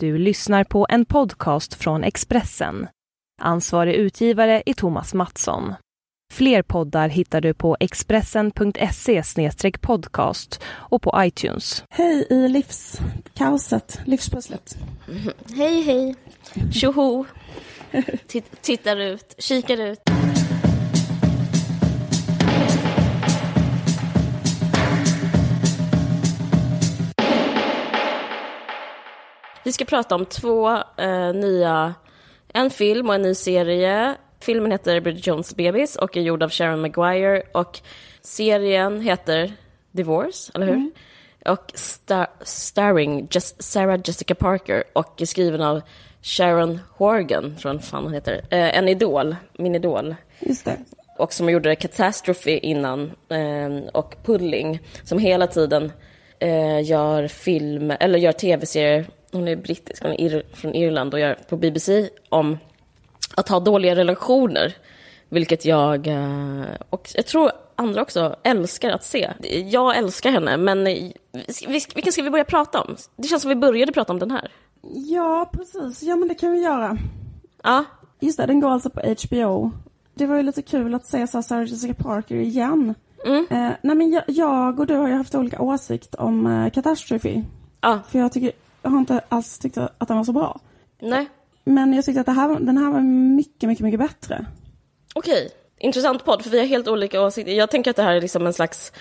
Du lyssnar på en podcast från Expressen. Ansvarig utgivare är Thomas Mattsson. Fler poddar hittar du på expressen.se podcast och på iTunes. Hej i livskaoset, livspusslet. Hej, hej. Tjoho. Titt, tittar ut, kikar ut. Vi ska prata om två eh, nya, en film och en ny serie. Filmen heter Bridget Jones Babies och är gjord av Sharon Maguire och serien heter Divorce, eller hur? Mm. Och star starring Just Sarah Jessica Parker och är skriven av Sharon Horgan, tror jag fan hon heter. Eh, en idol, min idol. Just det. Och som gjorde Catastrophe innan eh, och Pulling, som hela tiden eh, gör film, eller gör tv-serier hon är brittisk, hon är ir från Irland och gör på BBC om att ha dåliga relationer. Vilket jag, eh, och jag tror andra också, älskar att se. Jag älskar henne, men vilken ska vi börja prata om? Det känns som vi började prata om den här. Ja, precis. Ja, men det kan vi göra. Ja. Just det, den går alltså på HBO. Det var ju lite kul att se Sarah Jessica Parker igen. Mm. Eh, nej, men jag, jag, och du har ju haft olika åsikt om eh, Catastrophe. Ja. För jag tycker har inte alls tyckt att den var så bra. Nej. Men jag tyckte att det här, den här var mycket, mycket, mycket bättre. Okej, intressant podd, för vi har helt olika åsikter. Jag tänker att det här är liksom en slags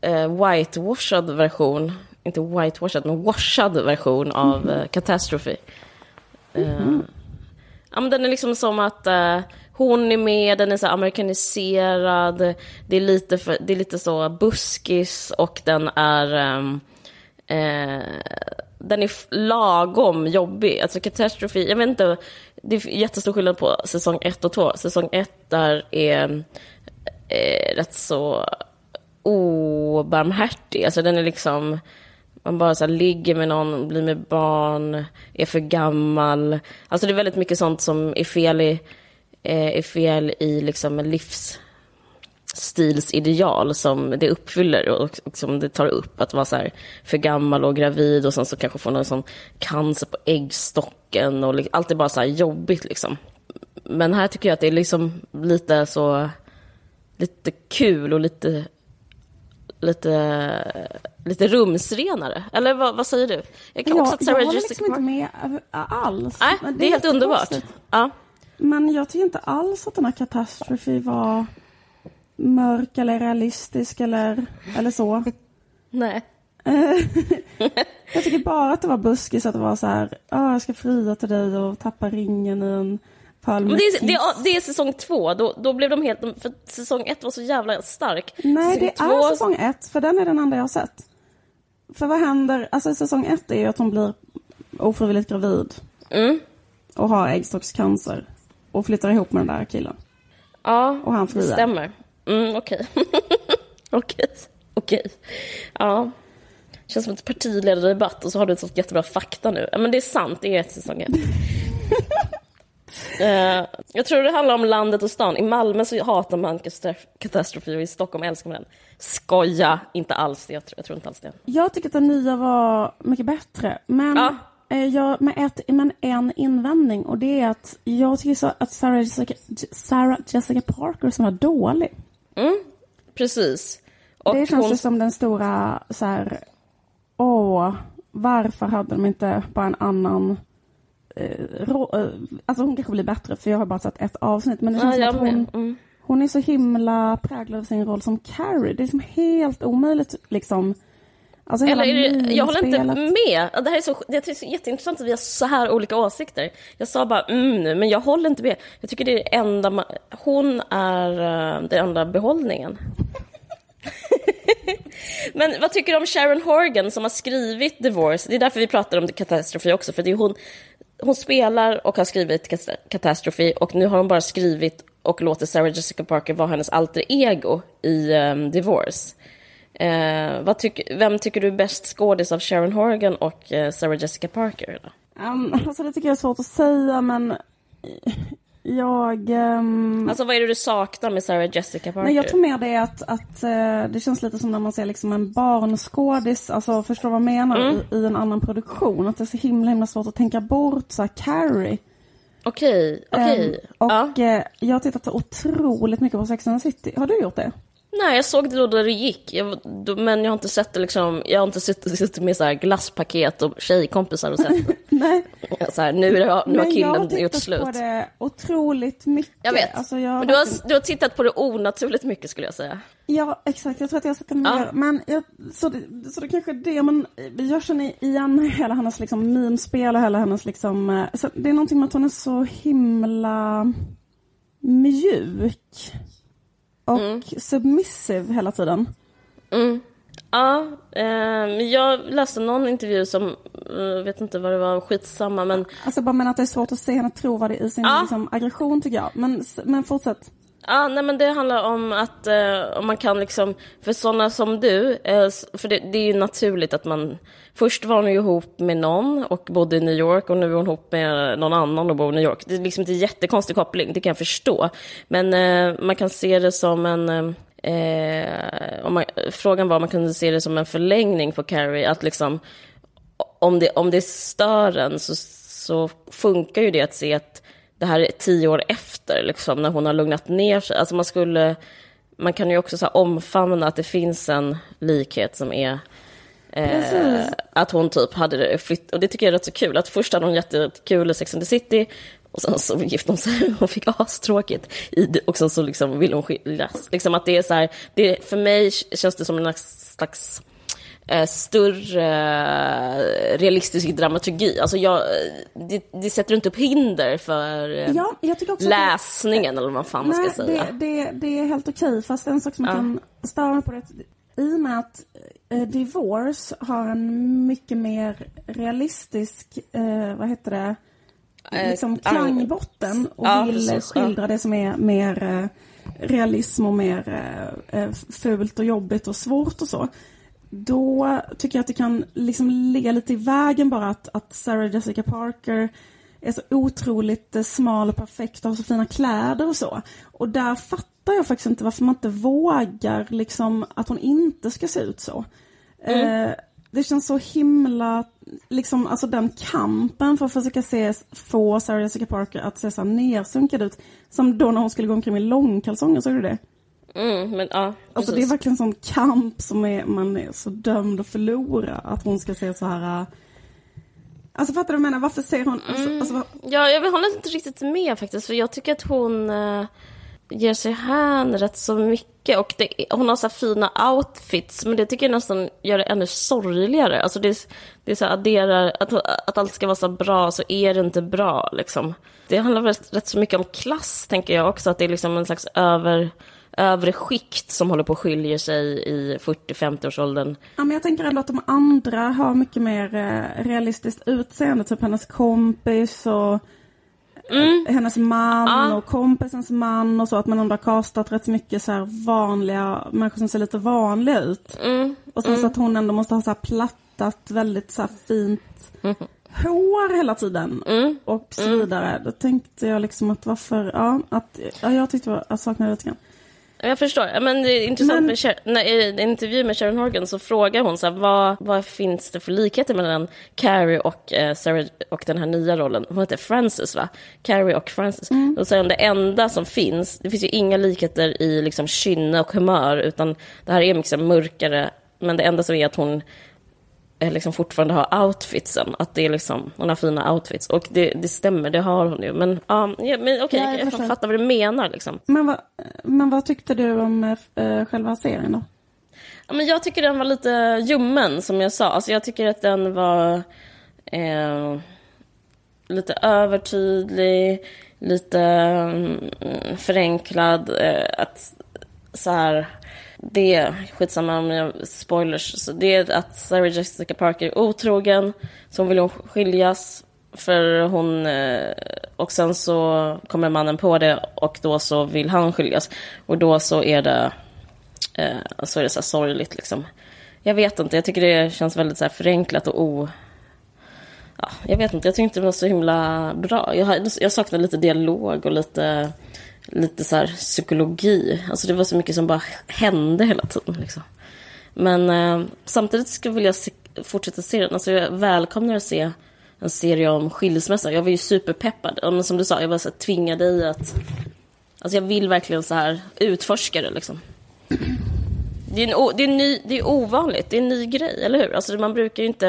eh, whitewashad version, inte whitewashad, men washad version av mm. eh, Catastrophe. Mm. ja, men den är liksom som att eh, hon är med, den är så amerikaniserad, det är lite, för, det är lite så buskis och den är um, eh, den är lagom jobbig. Alltså Catastrophe, jag vet inte, det är jättestor skillnad på säsong 1 och 2. Säsong 1 där är eh, rätt så obarmhärtig. Alltså den är liksom, man bara så ligger med någon, blir med barn, är för gammal. Alltså det är väldigt mycket sånt som är fel i, eh, är fel i liksom livs stilsideal som det uppfyller och, som det tar upp. Att vara så här för gammal och gravid och sen så kanske få någon sån cancer på äggstocken och allt är bara så här jobbigt liksom. Men här tycker jag att det är liksom lite så, lite kul och lite, lite, lite rumsrenare. Eller vad, vad säger du? Jag kan ja, också att Sarah jag håller liksom inte med alls. Nej, det, det är helt underbart. Ja. Men jag tycker inte alls att den här katastrofen var mörk eller realistisk eller, eller så. Nej. jag tycker bara att det var buskis att det var så här, oh, jag ska fria till dig och tappa ringen i en pöl med det, är, det, det är säsong två, då, då blev de helt, för säsong ett var så jävla stark. Nej, säsong det två... är säsong ett, för den är den enda jag har sett. För vad händer, alltså säsong ett är ju att hon blir ofrivilligt gravid. Mm. Och har äggstockscancer. Och flyttar ihop med den där killen. Ja, och han friar. det stämmer. Mm, okej. okej. Okej. Ja. Känns som ett partiledardebatt och så har du ett sånt jättebra fakta nu. men det är sant, det är ett säsong uh, jag tror det handlar om landet och stan. I Malmö så hatar man katastrofi och i Stockholm älskar man den. Skoja, inte alls det. Jag tror, jag tror inte alls det. Jag tycker att den nya var mycket bättre. Men ja. eh, jag, med, ett, med en invändning och det är att jag tycker så att Sarah Jessica, Sarah Jessica Parker som var dålig. Mm, precis. Och det känns hon... som den stora så här, åh, varför hade de inte bara en annan eh, rå, eh, alltså hon kanske blir bättre för jag har bara sett ett avsnitt men det känns ja, som att hon, mm. hon är så himla präglad av sin roll som Carrie. Det är som helt omöjligt liksom Alltså Eller det, jag håller inte med. Det här är så, det är så jätteintressant att vi har så här olika åsikter. Jag sa bara mm nu, men jag håller inte med. Jag tycker det är enda, hon är uh, den enda behållningen. men vad tycker du om Sharon Horgan som har skrivit Divorce? Det är därför vi pratar om Catastrophe också, för det är hon, hon spelar och har skrivit Catastrophe och nu har hon bara skrivit och låter Sarah Jessica Parker vara hennes alter ego i um, Divorce. Eh, tyck, vem tycker du är bäst skådis av Sharon Horgan och eh, Sarah Jessica Parker? Um, alltså det tycker jag är svårt att säga, men jag... ehm, Alltså vad är det du saknar med Sarah Jessica Parker? Nej, jag tror mer det att, att eh, det känns lite som när man ser liksom en barnskådis, alltså förstår vad jag menar, Mm. i, i en annan produktion. Att det är så himla himla svårt att tänka bort så här Carrie. Okej, okej. Ehm, och ja. eh, jag har tittat otroligt mycket på Sex and the City. Har du gjort det? Nej, jag såg det då det gick. Jag, då, men jag har inte sett det liksom, jag har inte suttit, suttit med så här glasspaket och tjejkompisar och sett det. Nej. Så här, nu, är det, nu har Men jag har killen gjort tittat slut. på det otroligt mycket. Jag vet. Alltså, jag men du har, du har tittat på det onaturligt mycket skulle jag säga. Ja, exakt. Jag tror att jag har sett Ja. mer. Men jag, så, det, så det kanske är det. Men jag känner igen hela hennes liksom, mimspel och hela hennes liksom... eh, Så det är någonting med att hon är så himla mjuk. Och Mm. submissive hela tiden. Ja, ehm, jag läste någon intervju som, eh, vet inte vad det var, skitsamma men Alltså bara menar att det är svårt att se henne trovärdig i sin Ja. liksom, aggression tycker jag. Men, men fortsätt. Ja, nej men det handlar om att eh, om man kan liksom, för sådana som du, eh, för det, det är ju naturligt att man, först var hon ju ihop med någon och bodde i New York och nu är hon ihop med någon annan och bor i New York. Det är liksom inte en jättekonstig koppling, det kan jag förstå. Men eh, man kan se det som en, eh, om man, frågan var om man kunde se det som en förlängning på Carrie, att liksom om det, om det stör en så, så funkar ju det att se att det här är tio år efter, liksom, när hon har lugnat ner sig. Alltså man skulle, man kan ju också så omfamna att det finns en likhet som är eh, att hon typ hade det flytt, och det tycker jag är rätt så kul, att först hade hon jättekul i Sex and the City, och sen så gifte hon sig och fick astråkigt i och sen så liksom ville hon skiljas. Liksom att det är så här, det, för mig känns det som en slags eh, större eh, realistisk dramaturgi. Alltså jag, det, det sätter inte upp hinder för eh, Ja, att det- läsningen eller vad fan man Nej, ska säga. det, det, det är helt okej. Fast en sak som Ja. kan störa mig på det. I och med att eh, Divorce har en mycket mer realistisk, eh, vad heter det, Eh, liksom ang- klangbotten och Ja, vill precis, skildra det som är mer eh, realism och mer eh, eh, fult och jobbigt och svårt och så. Då tycker jag att det kan liksom ligga lite i vägen bara att, att Sarah Jessica Parker är så otroligt eh, smal och perfekt och har så fina kläder och så. Och där fattar jag faktiskt inte varför man inte vågar liksom att hon inte ska se ut så. Eh, det känns så himla, liksom alltså den kampen för att försöka se, få Sarah Jessica Parker att se så här nersunkad ut. Som då när hon skulle gå omkring med långkalsonger, såg du det? Mm, men ja, Alltså det är verkligen en sån kamp som är, man är så dömd att förlora. Att hon ska se så här... äh, Alltså fattar du vad jag menar? Varför ser hon... Alltså, Mm. alltså, Ja, jag håller inte riktigt med faktiskt, för jag tycker att hon eh, ger sig hän rätt så mycket. Och det, hon har så här fina outfits, men det tycker jag nästan gör det ännu sorgligare. Alltså det, det är så adderar, att, att allt ska vara så bra, så är det inte bra liksom. Det handlar väl rätt, rätt så mycket om klass, tänker jag också, att det är liksom en slags över övre skikt som håller på att skilja sig i 40-50-årsåldern. ja, men jag tänker ändå att de andra har mycket mer eh, realistiskt utseende. Typ hennes kompis och eh, hennes man Mm. Ja. och kompisens man och så. Att man ändå har kastat rätt mycket så vanliga människor som ser lite vanliga ut. Mm. Och sen så att hon ändå måste ha så plattat väldigt så fint hår hela tiden. Mm. Och så vidare. Då tänkte jag liksom att varför, ja, att, ja jag tyckte var- jag saknade det lite grann. Jag förstår. Men det är intressant Men- med när, i en intervju med Sharon Horgan så frågar hon så här, vad, vad finns det för likheter mellan Carrie och eh, Sarah och den här nya rollen? Hon heter Frances va? Carrie och Frances. Då säger hon det enda som finns, det finns ju inga likheter i liksom kynne och humör utan det här är liksom mörkare men det enda som är att hon liksom fortfarande har outfitsen. Att det är liksom, hon har fina outfits. Och det, det stämmer, det har hon ju. Men, ja, ja, men okej, Ja, jag jag, förstår. fattar vad du menar liksom. Men, vad, men vad tyckte du om eh, själva serien då? Ja, men jag tycker den var lite ljummen, som jag sa. Alltså, jag tycker att den var eh, lite övertydlig, lite mm, förenklad. Eh, att så här, det är skitsamma om jag spoilers. Så det är att Sarah Jessica Parker är otrogen, så hon vill hon skiljas. För hon, eh, och sen så kommer mannen på det och då så vill han skiljas. Och då så är det eh, så är det så här sorgligt liksom. Jag vet inte, jag tycker det känns väldigt så här förenklat och o... ja, jag vet inte, jag tyckte det var så himla bra. Jag, jag saknar lite dialog och lite, lite så här psykologi. Alltså det var så mycket som bara hände hela tiden. Liksom. Men eh, samtidigt skulle jag se, fortsätta se den. Alltså jag välkomnar att se en serie om skilsmässa. Jag var ju superpeppad. Men som du sa, jag var så här, tvingade i att... Alltså jag vill verkligen så här utforska det liksom. Det är, en, det, är en ny, det är ovanligt, det är en ny grej, eller hur? Alltså man brukar ju inte...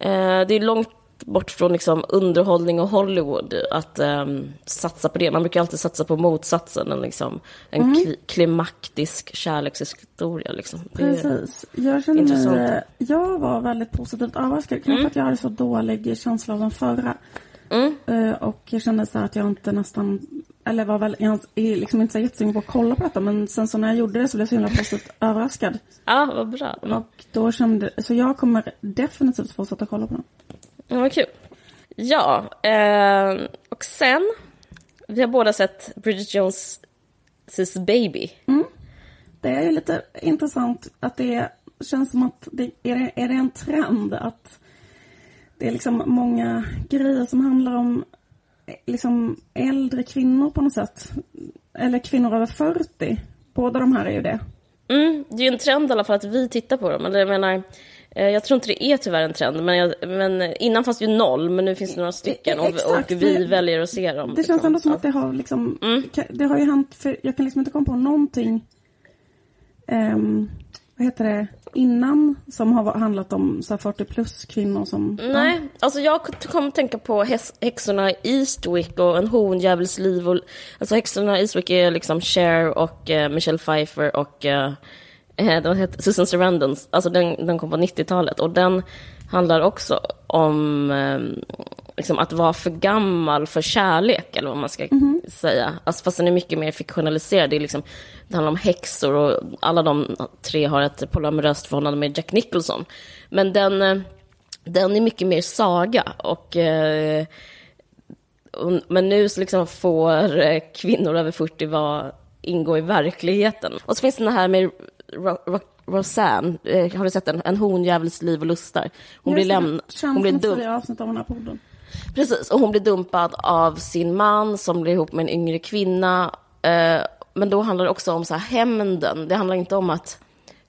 Eh, det är långt bort från liksom underhållning och Hollywood att ehm, satsa på det. Man brukar alltid satsa på motsatsen, en, liksom, en kli, klimaktisk kärlekshistoria. Liksom. Precis. Jag känner Intressant. mig, jag var väldigt positivt överraskad. Kanske att jag hade så dålig känsla av den förra. Mm. Eh, och jag kände så att jag inte nästan, eller var väl, jag är liksom inte så jättesugen på att kolla på detta. Men sen så när jag gjorde det så blev jag så himla positivt överraskad. Ja, vad bra. Mm. Och då kände, så jag kommer definitivt fortsätta kolla på den. Ja, vad kul. Ja, eh, och sen... Vi har båda sett Bridget Jones' Baby. Det är ju lite intressant att det känns som att det är, det, är det en trend att det är liksom många grejer som handlar om liksom äldre kvinnor på något sätt. Eller kvinnor över 40. Båda de här är ju det. Mm, det är ju en trend i alla fall att vi tittar på dem. Eller jag menar, jag tror inte det är tyvärr en trend. Men, jag, men innan fanns det ju noll, men nu finns det några stycken. Och, och vi väljer att se dem. Det känns liksom. ändå som Ja. att det har liksom, Mm. det har ju hänt, för jag kan liksom inte komma på någonting ehm, vad heter det, innan som har handlat om så här 40 plus kvinnor som... Nej, alltså jag kom att tänka på häxorna i Eastwick och en honjävels liv. Och, alltså häxorna i Eastwick är liksom Cher och eh, Michelle Pfeiffer och eh, eh, den heter Susan Sarandon. Alltså den, den kom på 90-talet och den handlar också om eh, liksom att vara för gammal för kärlek, eller vad man ska säga. Alltså, fast den är mycket mer fiktionaliserad. Det, är liksom, det handlar om häxor och alla de tre har ett polyamoröst förhållande med Jack Nicholson. Men den, eh, den är mycket mer saga och eh, men nu så liksom får eh, kvinnor över 40 vara, ingå i verkligheten. Och så finns det den här med Ro- Ro- Roseanne, eh, har du sett den? En honjävels liv och lustar. Hon blir, lämn- hon blir dum- fyra avsnitt av den här podden. Precis, och hon blir dumpad av sin man som blir ihop med en yngre kvinna. Eh, men då handlar det också om så här hämnden. Det handlar inte om att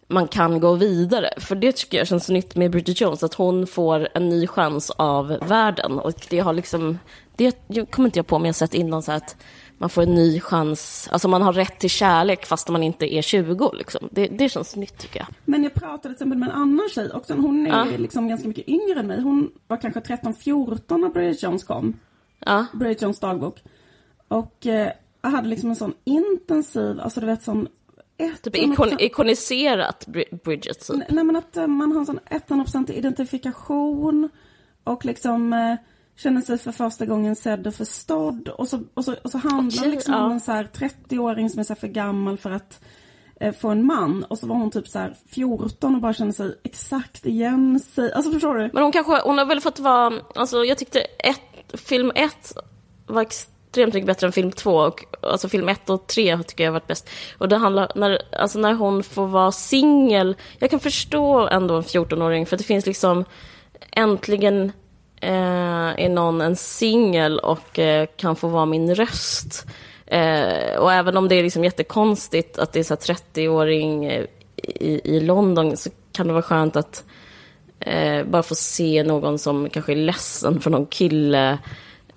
man kan gå vidare. För det tycker jag känns nytt med Bridget Jones, att hon får en ny chans av världen. Och det har liksom, det kommer inte jag på, men jag har sett innan så att man får en ny chans, alltså man har rätt till kärlek fast man inte är 20 liksom. Det, det känns nytt tycker jag. Men jag pratade till exempel med en annan tjej också. Hon är Ja. liksom ganska mycket yngre än mig. Hon var kanske 13-14 när Bridget Jones kom. Ja, Bridget Jones dagbok. Och eh, jag hade liksom en sån intensiv, alltså du vet sån... typ 100% ikon, ikoniserat Bri- Bridget. Typ. Nej, nej men att eh, man har en sån 100% identifikation och liksom eh, känner sig för första gången sedd och förstådd. Och så, och så, och så handlar det liksom ja. om en så här 30-åring som är så för gammal för att eh, få en man. Och så var hon typ så här 14 och bara kände sig exakt igen sig. Alltså förstår du? Men hon kanske, hon har väl fått vara, alltså jag tyckte ett, film ett var extremt mycket bättre än film två. Och, alltså film ett och tre tycker jag har varit bäst. Och det handlar, när, alltså när hon får vara singel, jag kan förstå ändå en 14-åring för det finns liksom, äntligen Eh, är någon en singel och eh, kan få vara min röst. Eh, och även om det är liksom jättekonstigt att det är så 30-åring eh, i, i London så kan det vara skönt att eh, bara få se någon som kanske är ledsen för någon kille.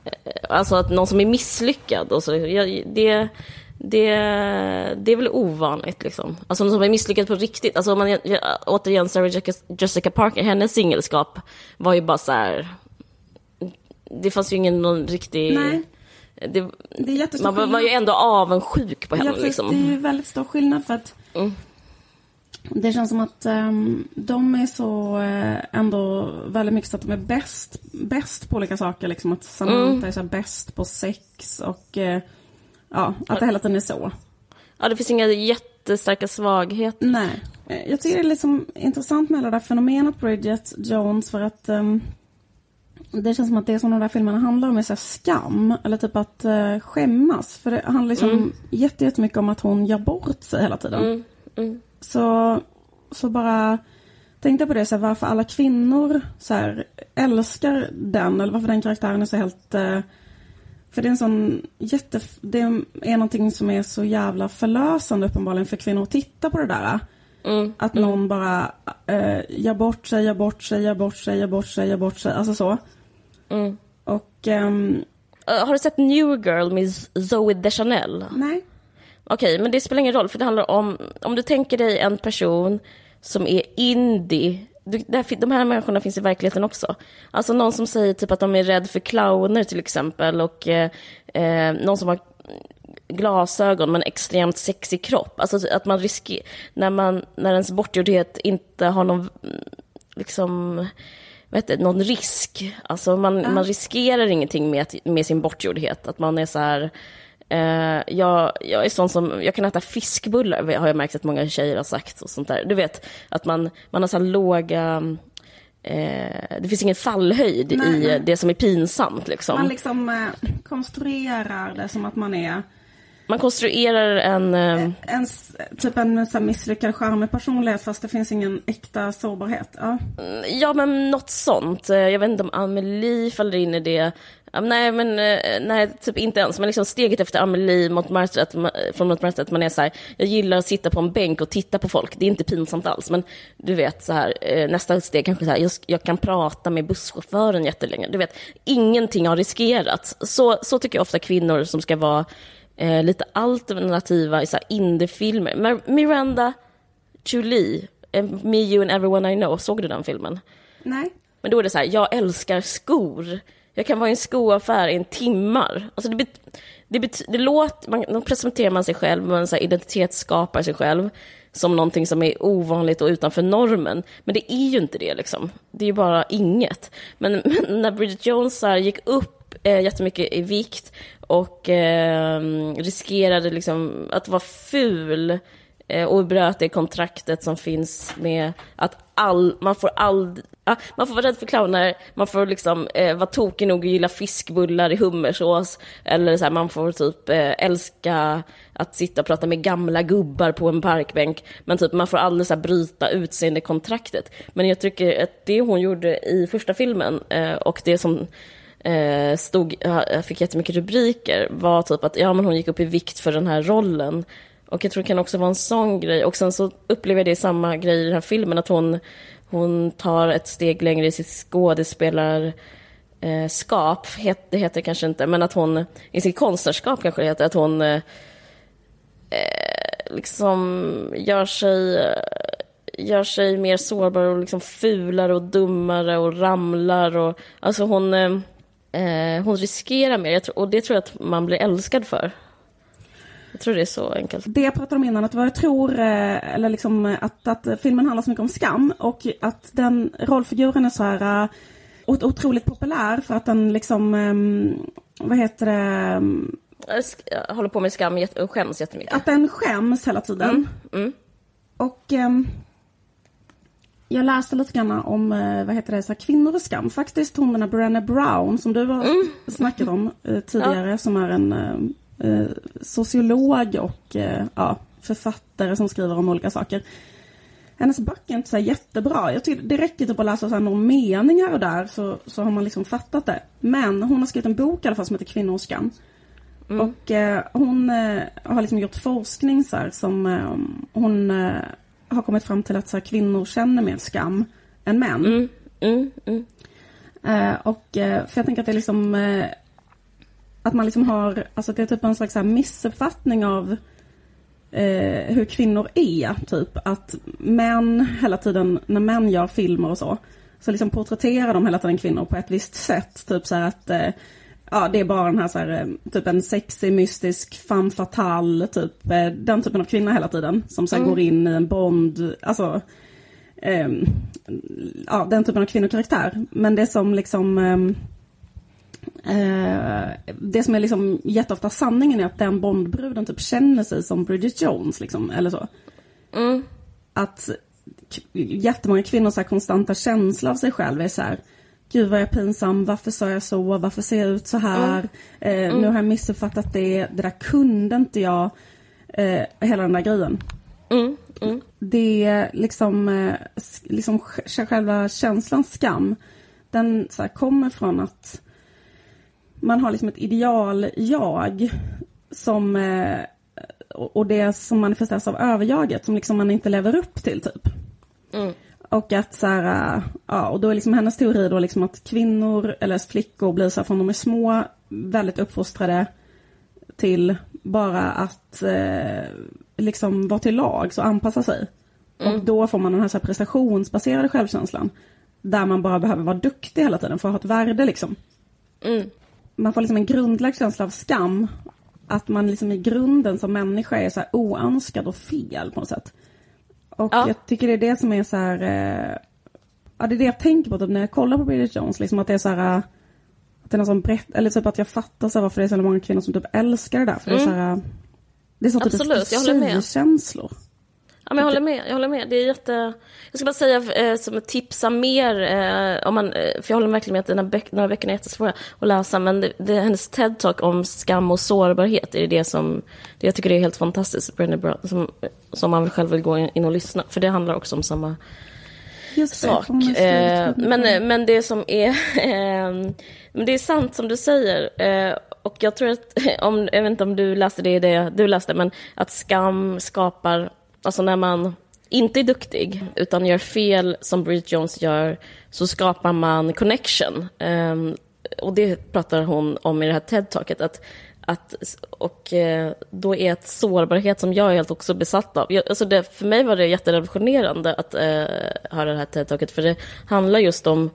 Eh, alltså att någon som är misslyckad. Och så, det, det, det är väl ovanligt liksom. Alltså någon som är misslyckad på riktigt. Alltså om man, återigen, Sarah Jessica Parker, hennes singelskap var ju bara så här. Det fanns ju ingen någon riktig... Nej. Det, Det man var, var ju ändå avundsjuk på henne. Ja, liksom. Det är ju väldigt stor skillnad för att Mm. det känns som att ehm, de är så eh, ändå väldigt mycket så att de är bäst, bäst på olika saker. Liksom att Samantha Mm. är så här bäst på sex och eh, ja, att det hela tiden är så. Ja, det finns inga jättestarka svagheter. Nej. Eh, Jag tycker det är liksom intressant med hela det där fenomenet Bridget Jones för att ehm, det känns som att det som de där filmerna handlar om är så skam. Eller typ att uh, skämmas. För det handlar liksom Mm. jätte- jättemycket om att hon gör bort sig hela tiden. Mm, mm. Så, så bara tänkte på det, så här, varför alla kvinnor så här, älskar den, eller varför den karaktären är så helt... Eh, för det är en sån jätte... Det är någonting som är så jävla förlösande uppenbarligen för kvinnor att titta på det där. Mm. Att någon bara eh, gör bort sig, gör bort sig, gör bort sig, gör bort sig, gör bort sig. Alltså så. Mm. Och... Uh, har du sett New Girl med Zoe Deschanel? nej. Okej, men det spelar ingen roll för det handlar om, om du tänker dig en person som är indie, de här människorna finns i verkligheten också. Alltså någon som säger typ att de är rädd för clowner till exempel och eh, eh, någon som har glasögon men extremt sexig kropp. Alltså att man riskerar, när, man, när ens bortgjordhet inte har någon, mm, liksom, heter det, någon risk. Alltså man, man riskerar ingenting med, med sin bortgjordhet. Att man är så här, eh, jag, jag är sån som, jag kan äta fiskbullar, har jag märkt att många tjejer har sagt och sånt där. Du vet, att man, man har så här låga, eh, det finns ingen fallhöjd Nej, i nej. det som är pinsamt liksom. Man liksom eh, konstruerar det som att man är Man konstruerar en... eh, en, s- typ en så misslyckad charmig personlighet fast det finns ingen äkta sårbarhet. Ja. Ja, men något sånt. Eh, Jag vet inte om Amelie faller in i det. Nej, men eh, nej, typ inte ens. Men liksom steget efter Amelie mot Martha, att från mot Martha, att man är så här, jag gillar att sitta på en bänk och titta på folk. Det är inte pinsamt alls. Men du vet, så här, nästa steg kanske så här, jag, jag kan prata med busschauffören jättelänge. Du vet, ingenting har riskerats. Så, så tycker jag ofta kvinnor som ska vara eh, lite alternativa så här indiefilmer. Mar- Miranda Julie, eh, Me, You and Everyone I Know, såg du den filmen? Nej. Men då är det så här, jag älskar skor. Jag kan vara i en skoaffär i en timmar. Alltså det, bet, det, bet, det låter, man, då presenterar man sig själv, man så här identitetsskapar sig själv som någonting som är ovanligt och utanför normen. Men det är ju inte det liksom. Det är ju bara inget. Men, men när Bridget Jones här gick upp eh, jättemycket i vikt och eh, riskerade liksom att vara ful eh, och bröt det kontraktet som finns med att all, man får all, ah, man får vara rädd för clowner, man får liksom eh, vara tokig nog att gilla fiskbullar i hummersås, eller så här, man får typ eh, älska att sitta och prata med gamla gubbar på en parkbänk, men typ man får aldrig så här, bryta utseendekontraktet. Men jag tycker att det hon gjorde i första filmen eh, och det som eh, stod, fick jättemycket rubriker var typ att ja, men hon gick upp i vikt för den här rollen. Och jag tror det kan också vara en sån grej. Och sen så upplever jag det samma grej i den här filmen, att hon, hon tar ett steg längre i sitt skådespelar eh, skap, het, det heter det kanske inte, men att hon, i sitt konstnärskap kanske det heter, att hon eh, eh liksom gör sig, eh, gör sig mer sårbar och liksom fulare och dummare och ramlar och, alltså hon, eh, eh, hon riskerar mer, tror, och det tror jag att man blir älskad för. Jag tror det är så enkelt. Det jag pratade om innan, att vad jag tror, eh, eller liksom eh, att, att filmen handlar så mycket om skam och att den rollfiguren är så här eh, ot- otroligt populär för att den liksom, ehm, vad heter det, Jag håller på med skam och skäms jättemycket. att den skäms hela tiden. Mm. Och ehm, jag läste lite grann om, eh, vad heter det, så här, kvinnor och skam. Faktiskt hon Brené Brown som du har snackat om eh, tidigare som är en eh, eh, sociolog och eh, ja, författare som skriver om olika saker. Hennes böcker är inte så jättebra. Jag tycker det räcker typ att läsa så här några meningar och där så, så har man liksom fattat det. Men hon har skrivit en bok i alla fall som heter Kvinnor och skam. Och eh, hon har liksom gjort forskning så här, som hon har kommit fram till att så här, kvinnor känner mer skam än män. Mm, mm, mm. Eh, och eh, för jag tänker att det är liksom eh, att man liksom har, alltså det är typ en slags här missuppfattning av eh, hur kvinnor är, typ. Att män hela tiden, när män gör filmer och så, så liksom porträtterar de hela tiden kvinnor på ett visst sätt. Typ så att eh, Ja, det är bara den här, så här eh, typ en sexig, mystisk, femme fatale, typ eh, den typen av kvinna hela tiden. Som så här går in i en Bond, alltså ehm, ja, den typen av kvinnokaraktär. Men det som liksom ehm, eh, det som är liksom jätteofta sanningen är att den Bondbruden typ känner sig som Bridget Jones liksom, eller så. Mm. Att jättemånga kvinnors konstanta känsla av sig själv är så här Gud vad jag är pinsam, varför sa jag så, varför ser jag ut så här, eh, nu har jag missuppfattat det, det där kunde inte jag, eh, hela den där grejen. Mm, mm. Det är liksom, eh, liksom sj- själva känslan skam, den så här, kommer från att man har liksom ett ideal-jag som, eh, och och det som manifesteras av överjaget som liksom man inte lever upp till typ. Mm. Och att så här, ja, och då är liksom hennes teori då liksom att kvinnor eller flickor blir så här från de är små väldigt uppfostrade till bara att eh, liksom vara till lags och anpassa sig. Och då får man den här, så här prestationsbaserade självkänslan. Där man bara behöver vara duktig hela tiden för att ha ett värde liksom. Mm. Man får liksom en grundlagd känsla av skam. Att man liksom i grunden som människa är så här oönskad och fel på något sätt. Och Ja. jag tycker det är det som är så här... Eh, ja, det är det jag tänker på typ, när jag kollar på Bridget Jones. Liksom, att det är så här... eh, Att det är någon som berätt, eller typ att jag fattar så här, varför det är så många kvinnor som typ älskar det där. För det är så här... eh, Det är så typ Mm. Absolut, jag håller med. tjejkänslor. Ja, men jag håller med. Jag håller med. Det är jätte... Jag ska bara säga eh, som tipsa mer, eh, om man, eh, för jag håller verkligen med att den här, böck, den här böckerna är jättesvåra att läsa, men det, det, hennes TED-talk om skam och sårbarhet, det är det som, det jag tycker det är helt fantastiskt, Brené Brown, som, som man själv vill gå in, och lyssna, för det handlar också om samma Just det, sak. man skriva Eh, men, men det som är... Eh, men det är sant som du säger. Eh, och jag tror att, om, jag vet inte om du läste det, det du läste, men att skam skapar, alltså när man inte är duktig, utan gör fel som Bridget Jones gör, så skapar man connection. Um, och det pratar hon om i det här TED-talket. att att, och eh, då är ett sårbarhet som jag är helt också besatt av. Jag, alltså det, för mig var det jätterevolutionerande att eh, höra det här TED-talket, för det handlar just om,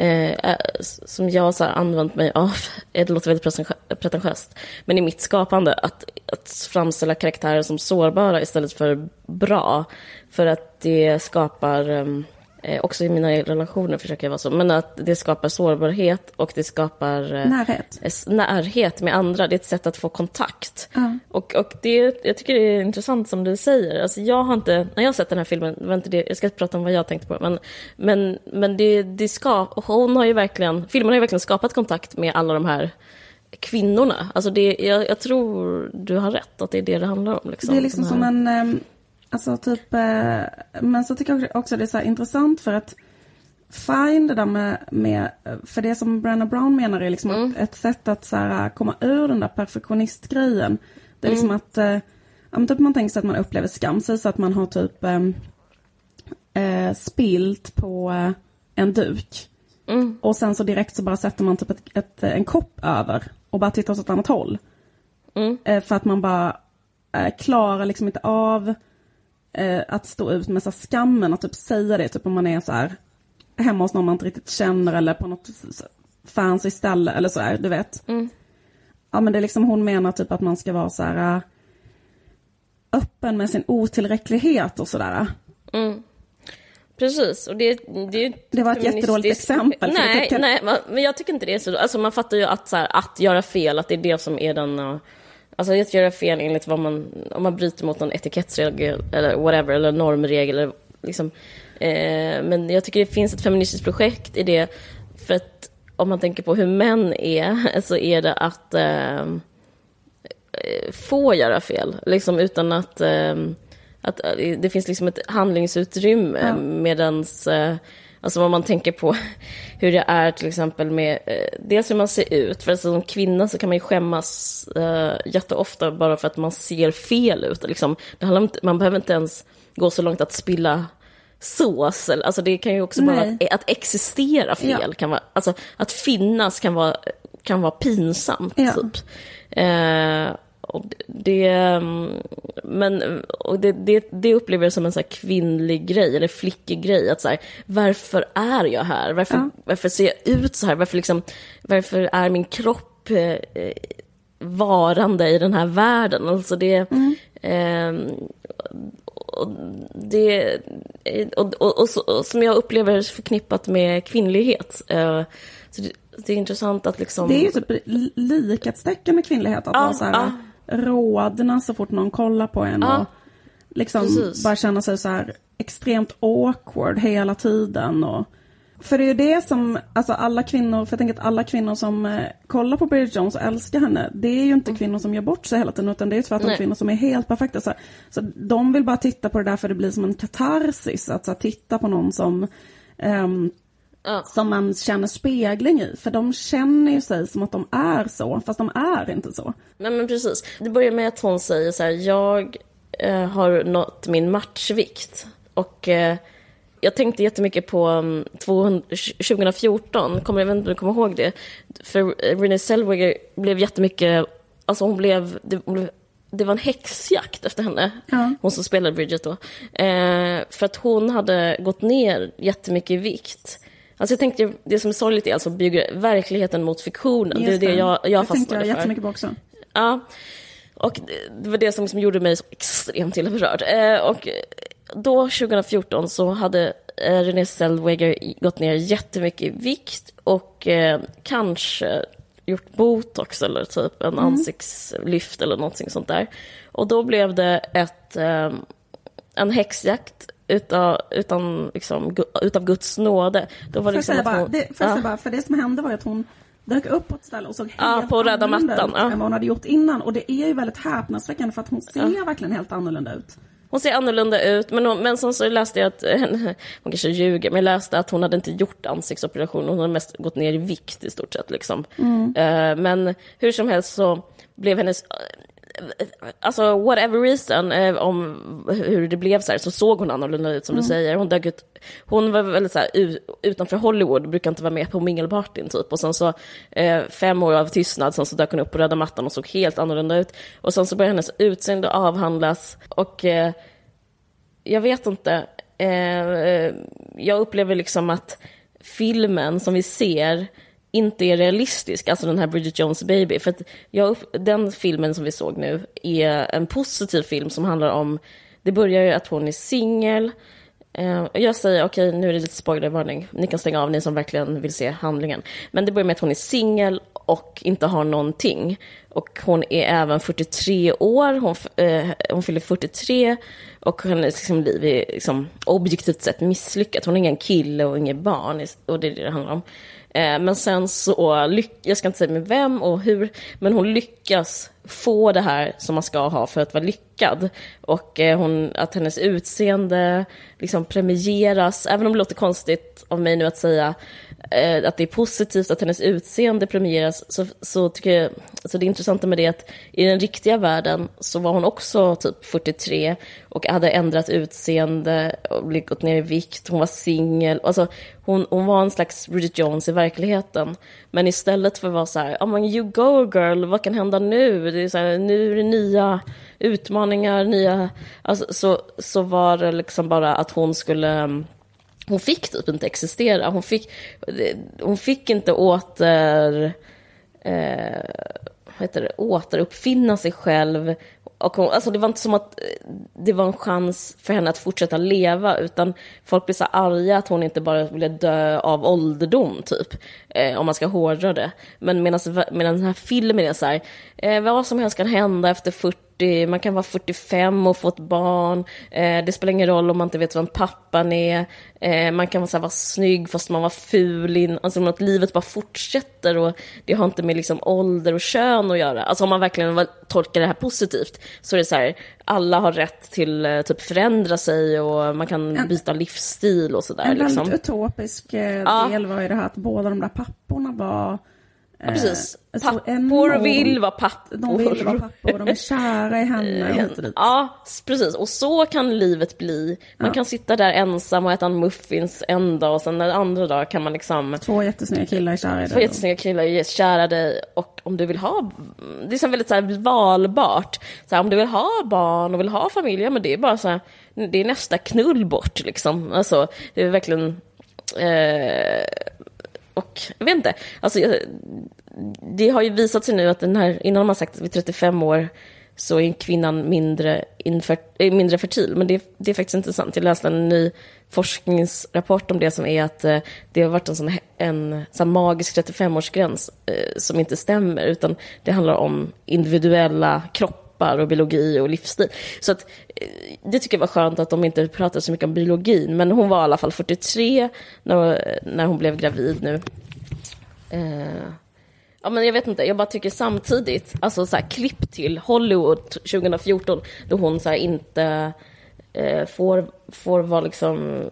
eh, eh som jag har använt mig av, eh, det låter väldigt pretentiöst, men i mitt skapande, att, att framställa karaktärer som sårbara istället för bra, för att det skapar ehm, Eh, också i mina relationer försöker jag vara så. Men att det skapar sårbarhet och det skapar eh, Närhet. s- närhet med andra. Det är ett sätt att få kontakt. Ja. Och, och det, jag tycker det är intressant som du säger. Alltså jag har inte, när jag har sett den här filmen, var inte det, jag ska inte prata om vad jag tänkte på, men, men, men det, det ska, hon har ju verkligen, filmen har ju verkligen skapat kontakt med alla de här kvinnorna. Alltså det, jag, jag tror du har rätt, att det är det det handlar om. Liksom, Det är liksom De här- som en, ehm, alltså typ, eh, men så tycker jag också det är så intressant för att fine det där med, med för det som Brenna Brown menar är liksom Mm. ett, ett sätt att så här, komma ur den där perfektionistgrejen. Det är Mm. liksom att, eh, ja, typ man tänker sig att man upplever skam, säg så att man har typ ehm, eh, spilt på eh, en duk. Mm. Och sen så direkt så bara sätter man typ ett, ett, en kopp över och bara tittar åt ett annat håll. Mm. Eh, för att man bara eh, klarar liksom inte av eh, att stå ut med så skammen och typ säga det. Typ om man är så här hemma hos någon man inte riktigt känner eller på något fancy ställe eller så här, du vet. Mm. Ja men det är liksom hon menar typ att man ska vara så här eh, öppen med sin otillräcklighet och sådär. Mm. Precis, och det, det, Det var ett jättedåligt exempel, Nej, tycker- nej, men jag tycker inte det är så... Alltså man fattar ju att, så här, att göra fel, att det är det som är den... Alltså att göra fel enligt vad man... Om man bryter mot någon etikettsregel eller whatever, eller normregel. Eller liksom, eh, men jag tycker det finns ett feministiskt projekt i det. För att om man tänker på hur män är, så är det att... Eh, eh, få göra fel, liksom utan att... Eh, att eh, det finns liksom ett handlingsutrymme Ja. medans... Alltså om man tänker på hur det är till exempel med... Eh, dels hur man ser ut, för som kvinna så kan man ju skämmas eh, jätteofta bara för att man ser fel ut. Liksom. Det handlar inte, man behöver inte ens gå så långt att spilla sås. Alltså det kan ju också bara... Nej. Att existera fel Ja. kan vara... Alltså att finnas kan vara, kan vara pinsamt. Ja. Typ. Eh, och det, mm, men, och det, det, det upplever jag som en så kvinnlig grej, eller flickig grej. Att så här, varför är jag här? Varför, Ja. varför ser jag ut så här? Varför, liksom, varför är min kropp eh, eh, varande i den här världen? Alltså det... ehm, och det och, och, och, som jag upplever förknippat med kvinnlighet. Eh, så det, det är intressant att liksom... Det är ju typ li- likhetstecken med kvinnlighet. Att Ja, vara så här, rådna så fort någon kollar på en. Ja, och liksom precis. bara känna sig så här extremt awkward hela tiden. Och För det är ju det som, alltså alla kvinnor, för jag tänker att alla kvinnor som eh, kollar på Bridget Jones och älskar henne, det är ju inte kvinnor som gör bort sig hela tiden, utan det är tvärtom Nej. kvinnor som är helt perfekta. Så, så de vill bara titta på det där för det blir som en katarsis, att så, här, titta på någon som ehm, Ja. som man känner spegling i. För de känner ju sig som att de är så, fast de är inte så. Nej men precis. Det börjar med att hon säger så här, jag eh, har nått min matchvikt. Och eh, jag tänkte jättemycket på um, 200, 2014, kommer, jag vet inte om du kommer ihåg det? För eh, Renée Zellweger blev jättemycket, alltså hon blev, det, hon blev det var en häxjakt efter henne, Ja. hon som spelade Bridget då. Eh, för att hon hade gått ner jättemycket i vikt. Alltså jag tänkte, det som är sorgligt är alltså verkligheten mot fiktionen. Just det är det jag, jag det tänkte fastnade jag för. jättemycket på också. Ja, och det- det var det som liksom gjorde mig så extremt illa berörd. Eh, och då, 2014, så hade eh, Renée Zellweger gått ner jättemycket i vikt och eh, kanske gjort botox eller typ en ansiktslyft eller någonting sånt där. Och då blev det ett, eh, en häxjakt utav, utan, liksom, utav Guds nåde. Då var jag liksom bara, hon- det, får jag ja. säga bara, för det som hände var att hon dök upp på ett ställe och såg helt Ja, på röda annorlunda mattan, ut ja. än vad hon hade gjort innan. Och det är ju väldigt häpnadsväckande för att hon ser verkligen helt annorlunda ut. Hon ser annorlunda ut, men, hon, men sen så läste jag att, hon kanske ljuger, men jag läste att hon hade inte gjort ansiktsoperation, hon hade mest gått ner i vikt i stort sett. Liksom. Eh, men hur som helst så blev hennes, alltså whatever reason, eh, om hur det blev så här, så såg hon annorlunda ut som du säger. Hon dök ut, hon var väldigt så här, utanför Hollywood, brukar inte vara med på mingelpartyn typ. Och sen så eh, fem år av tystnad, sen så dök hon upp på röda mattan och såg helt annorlunda ut. Och sen så började hennes utseende avhandlas och eh, jag vet inte. Eh, eh, jag upplever liksom att filmen som vi ser inte är realistisk, alltså den här Bridget Jones Baby. För att jag den filmen som vi såg nu är en positiv film som handlar om, det börjar ju att hon är singel. Eh, jag säger, okej nu är det lite spoilervarning, ni kan stänga av ni som verkligen vill se handlingen. Men det börjar med att hon är singel och inte har någonting. Och hon är även 43 år, hon, eh, hon fyller 43 och hennes liksom, liv är liksom, objektivt sett misslyckat. Hon har ingen kille och inget barn och det är det det handlar om. Eh, men sen så, jag ska inte säga med vem och hur, men hon lyckas få det här som man ska ha för att vara lyckad. Och eh, hon, att hennes utseende liksom premieras, även om det låter konstigt av mig nu att säga eh, att det är positivt att hennes utseende premieras, så, så tycker jag, så det intressanta med det är att i den riktiga världen så var hon också typ 43 och hade ändrat utseende och gått ner i vikt, hon var singel, alltså hon, hon var en slags Bridget Jones i verkligheten. Men istället för att vara så här, oh, man, you go girl, vad kan hända nu? Det är så här, nu är det nya utmaningar, nya... Alltså, så, så var det liksom bara att hon skulle... Mm, hon fick typ inte existera. Hon fick, hon fick inte åter... Eh, vad heter det, återuppfinna sig själv. Och hon, alltså det var inte som att eh, det var en chans för henne att fortsätta leva, utan folk blev så arga att hon inte bara ville dö av ålderdom, typ. Eh, om man ska hårdra det. Men medan den här filmen är så här, eh, vad som helst kan hända efter 40, man kan vara 45 och få ett barn, eh, det spelar ingen roll om man inte vet vem pappan är, eh, man kan vara, så här, vara snygg fast man var ful, in, alltså att livet bara fortsätter och det har inte med liksom ålder och kön att göra. Alltså om man verkligen tolkar det här positivt så är det så här, alla har rätt till eh, typ förändra sig och man kan byta livsstil och sådär. En Liksom. väldigt utopisk eh, Ja. del var ju det här att båda de där papporna var... Ja, precis. så Pappor vill vara pappor. De vill vara pappor, de är kära i henne dit. Ja, precis. Och så kan livet bli. Man Ja. kan sitta där ensam och äta en muffins en dag och sen den andra dag kan man liksom Två jättesnygga killar är kära i Två dig. jättesnygga killar är kära dig och om du vill ha, det är så väldigt så här valbart. Så här, om du vill ha barn och vill ha familj, ja, men det är bara så här, det är nästa knull bort liksom. Alltså, det är verkligen, eh, och jag vet inte, alltså jag- det har ju visat sig nu att den här, innan man sagt att vid 35 år så är kvinnan mindre, infer, eh, mindre fertil. Men det, det är faktiskt inte sant. Jag läste en ny forskningsrapport om det som är att eh, det har varit en sån, en sån magisk 35-årsgräns eh, som inte stämmer. Utan det handlar om individuella kroppar kroppar och biologi och livsstil. Så att, eh, det tycker jag var skönt att de inte pratade så mycket om biologin. Men hon var i alla fall 43 när, när hon blev gravid nu. Eh, ja, men jag vet inte, jag bara tycker samtidigt, alltså så här, klipp till Hollywood 2014, då hon så här, inte eh, får, får vara liksom,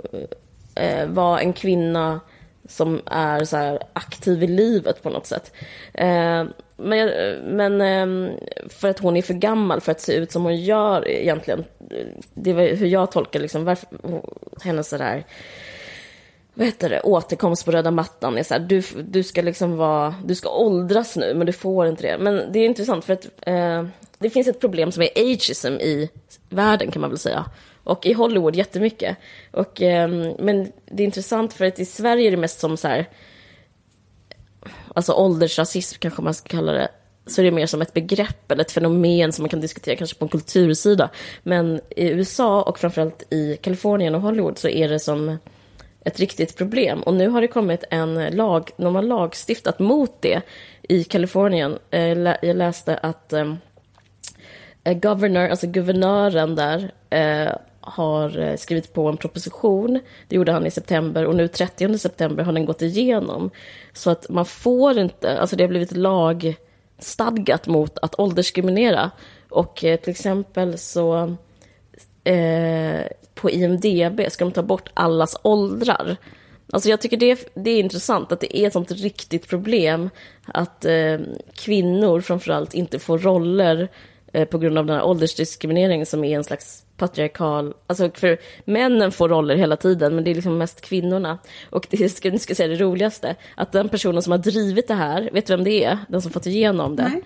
eh, vara en kvinna som är så här, aktiv i livet på något sätt. Eh, men, men ehm, för att hon är för gammal för att se ut som hon gör egentligen. Det är hur jag tolkar liksom, varför, hennes sådär vad heter det, återkomst på röda mattan är så här, du, du ska liksom vara, du ska åldras nu, men du får inte det. Men det är intressant för att eh, det finns ett problem som är ageism i världen kan man väl säga. Och i Hollywood jättemycket. Och, eh, men det är intressant för att i Sverige är det mest som så här, alltså åldersrasism kanske man ska kalla det, så är det mer som ett begrepp eller ett fenomen som man kan diskutera kanske på en kultursida. Men i USA och framförallt i Kalifornien och Hollywood så är det som ett riktigt problem. Och nu har det kommit en lag, de har lagstiftat mot det i Kalifornien. Eh, jag läste att ehm, eh, governor, alltså guvernören där eh, har eh, skrivit på en proposition. Det gjorde han i september och nu 30 september har den gått igenom. Så att man får inte, alltså det har blivit lagstadgat mot att åldersdiskriminera. Och eh, till exempel så eh, på IMDB ska de ta bort allas åldrar. Alltså jag tycker det, det är intressant att det är ett sånt riktigt problem att eh, kvinnor framförallt inte får roller eh, på grund av den här åldersdiskrimineringen som är en slags patriarkal, alltså för männen får roller hela tiden men det är liksom mest kvinnorna. Och det ska, nu ska jag säga det roligaste, att den personen som har drivit det här, vet du vem det är? Den som fått igenom det? Nej.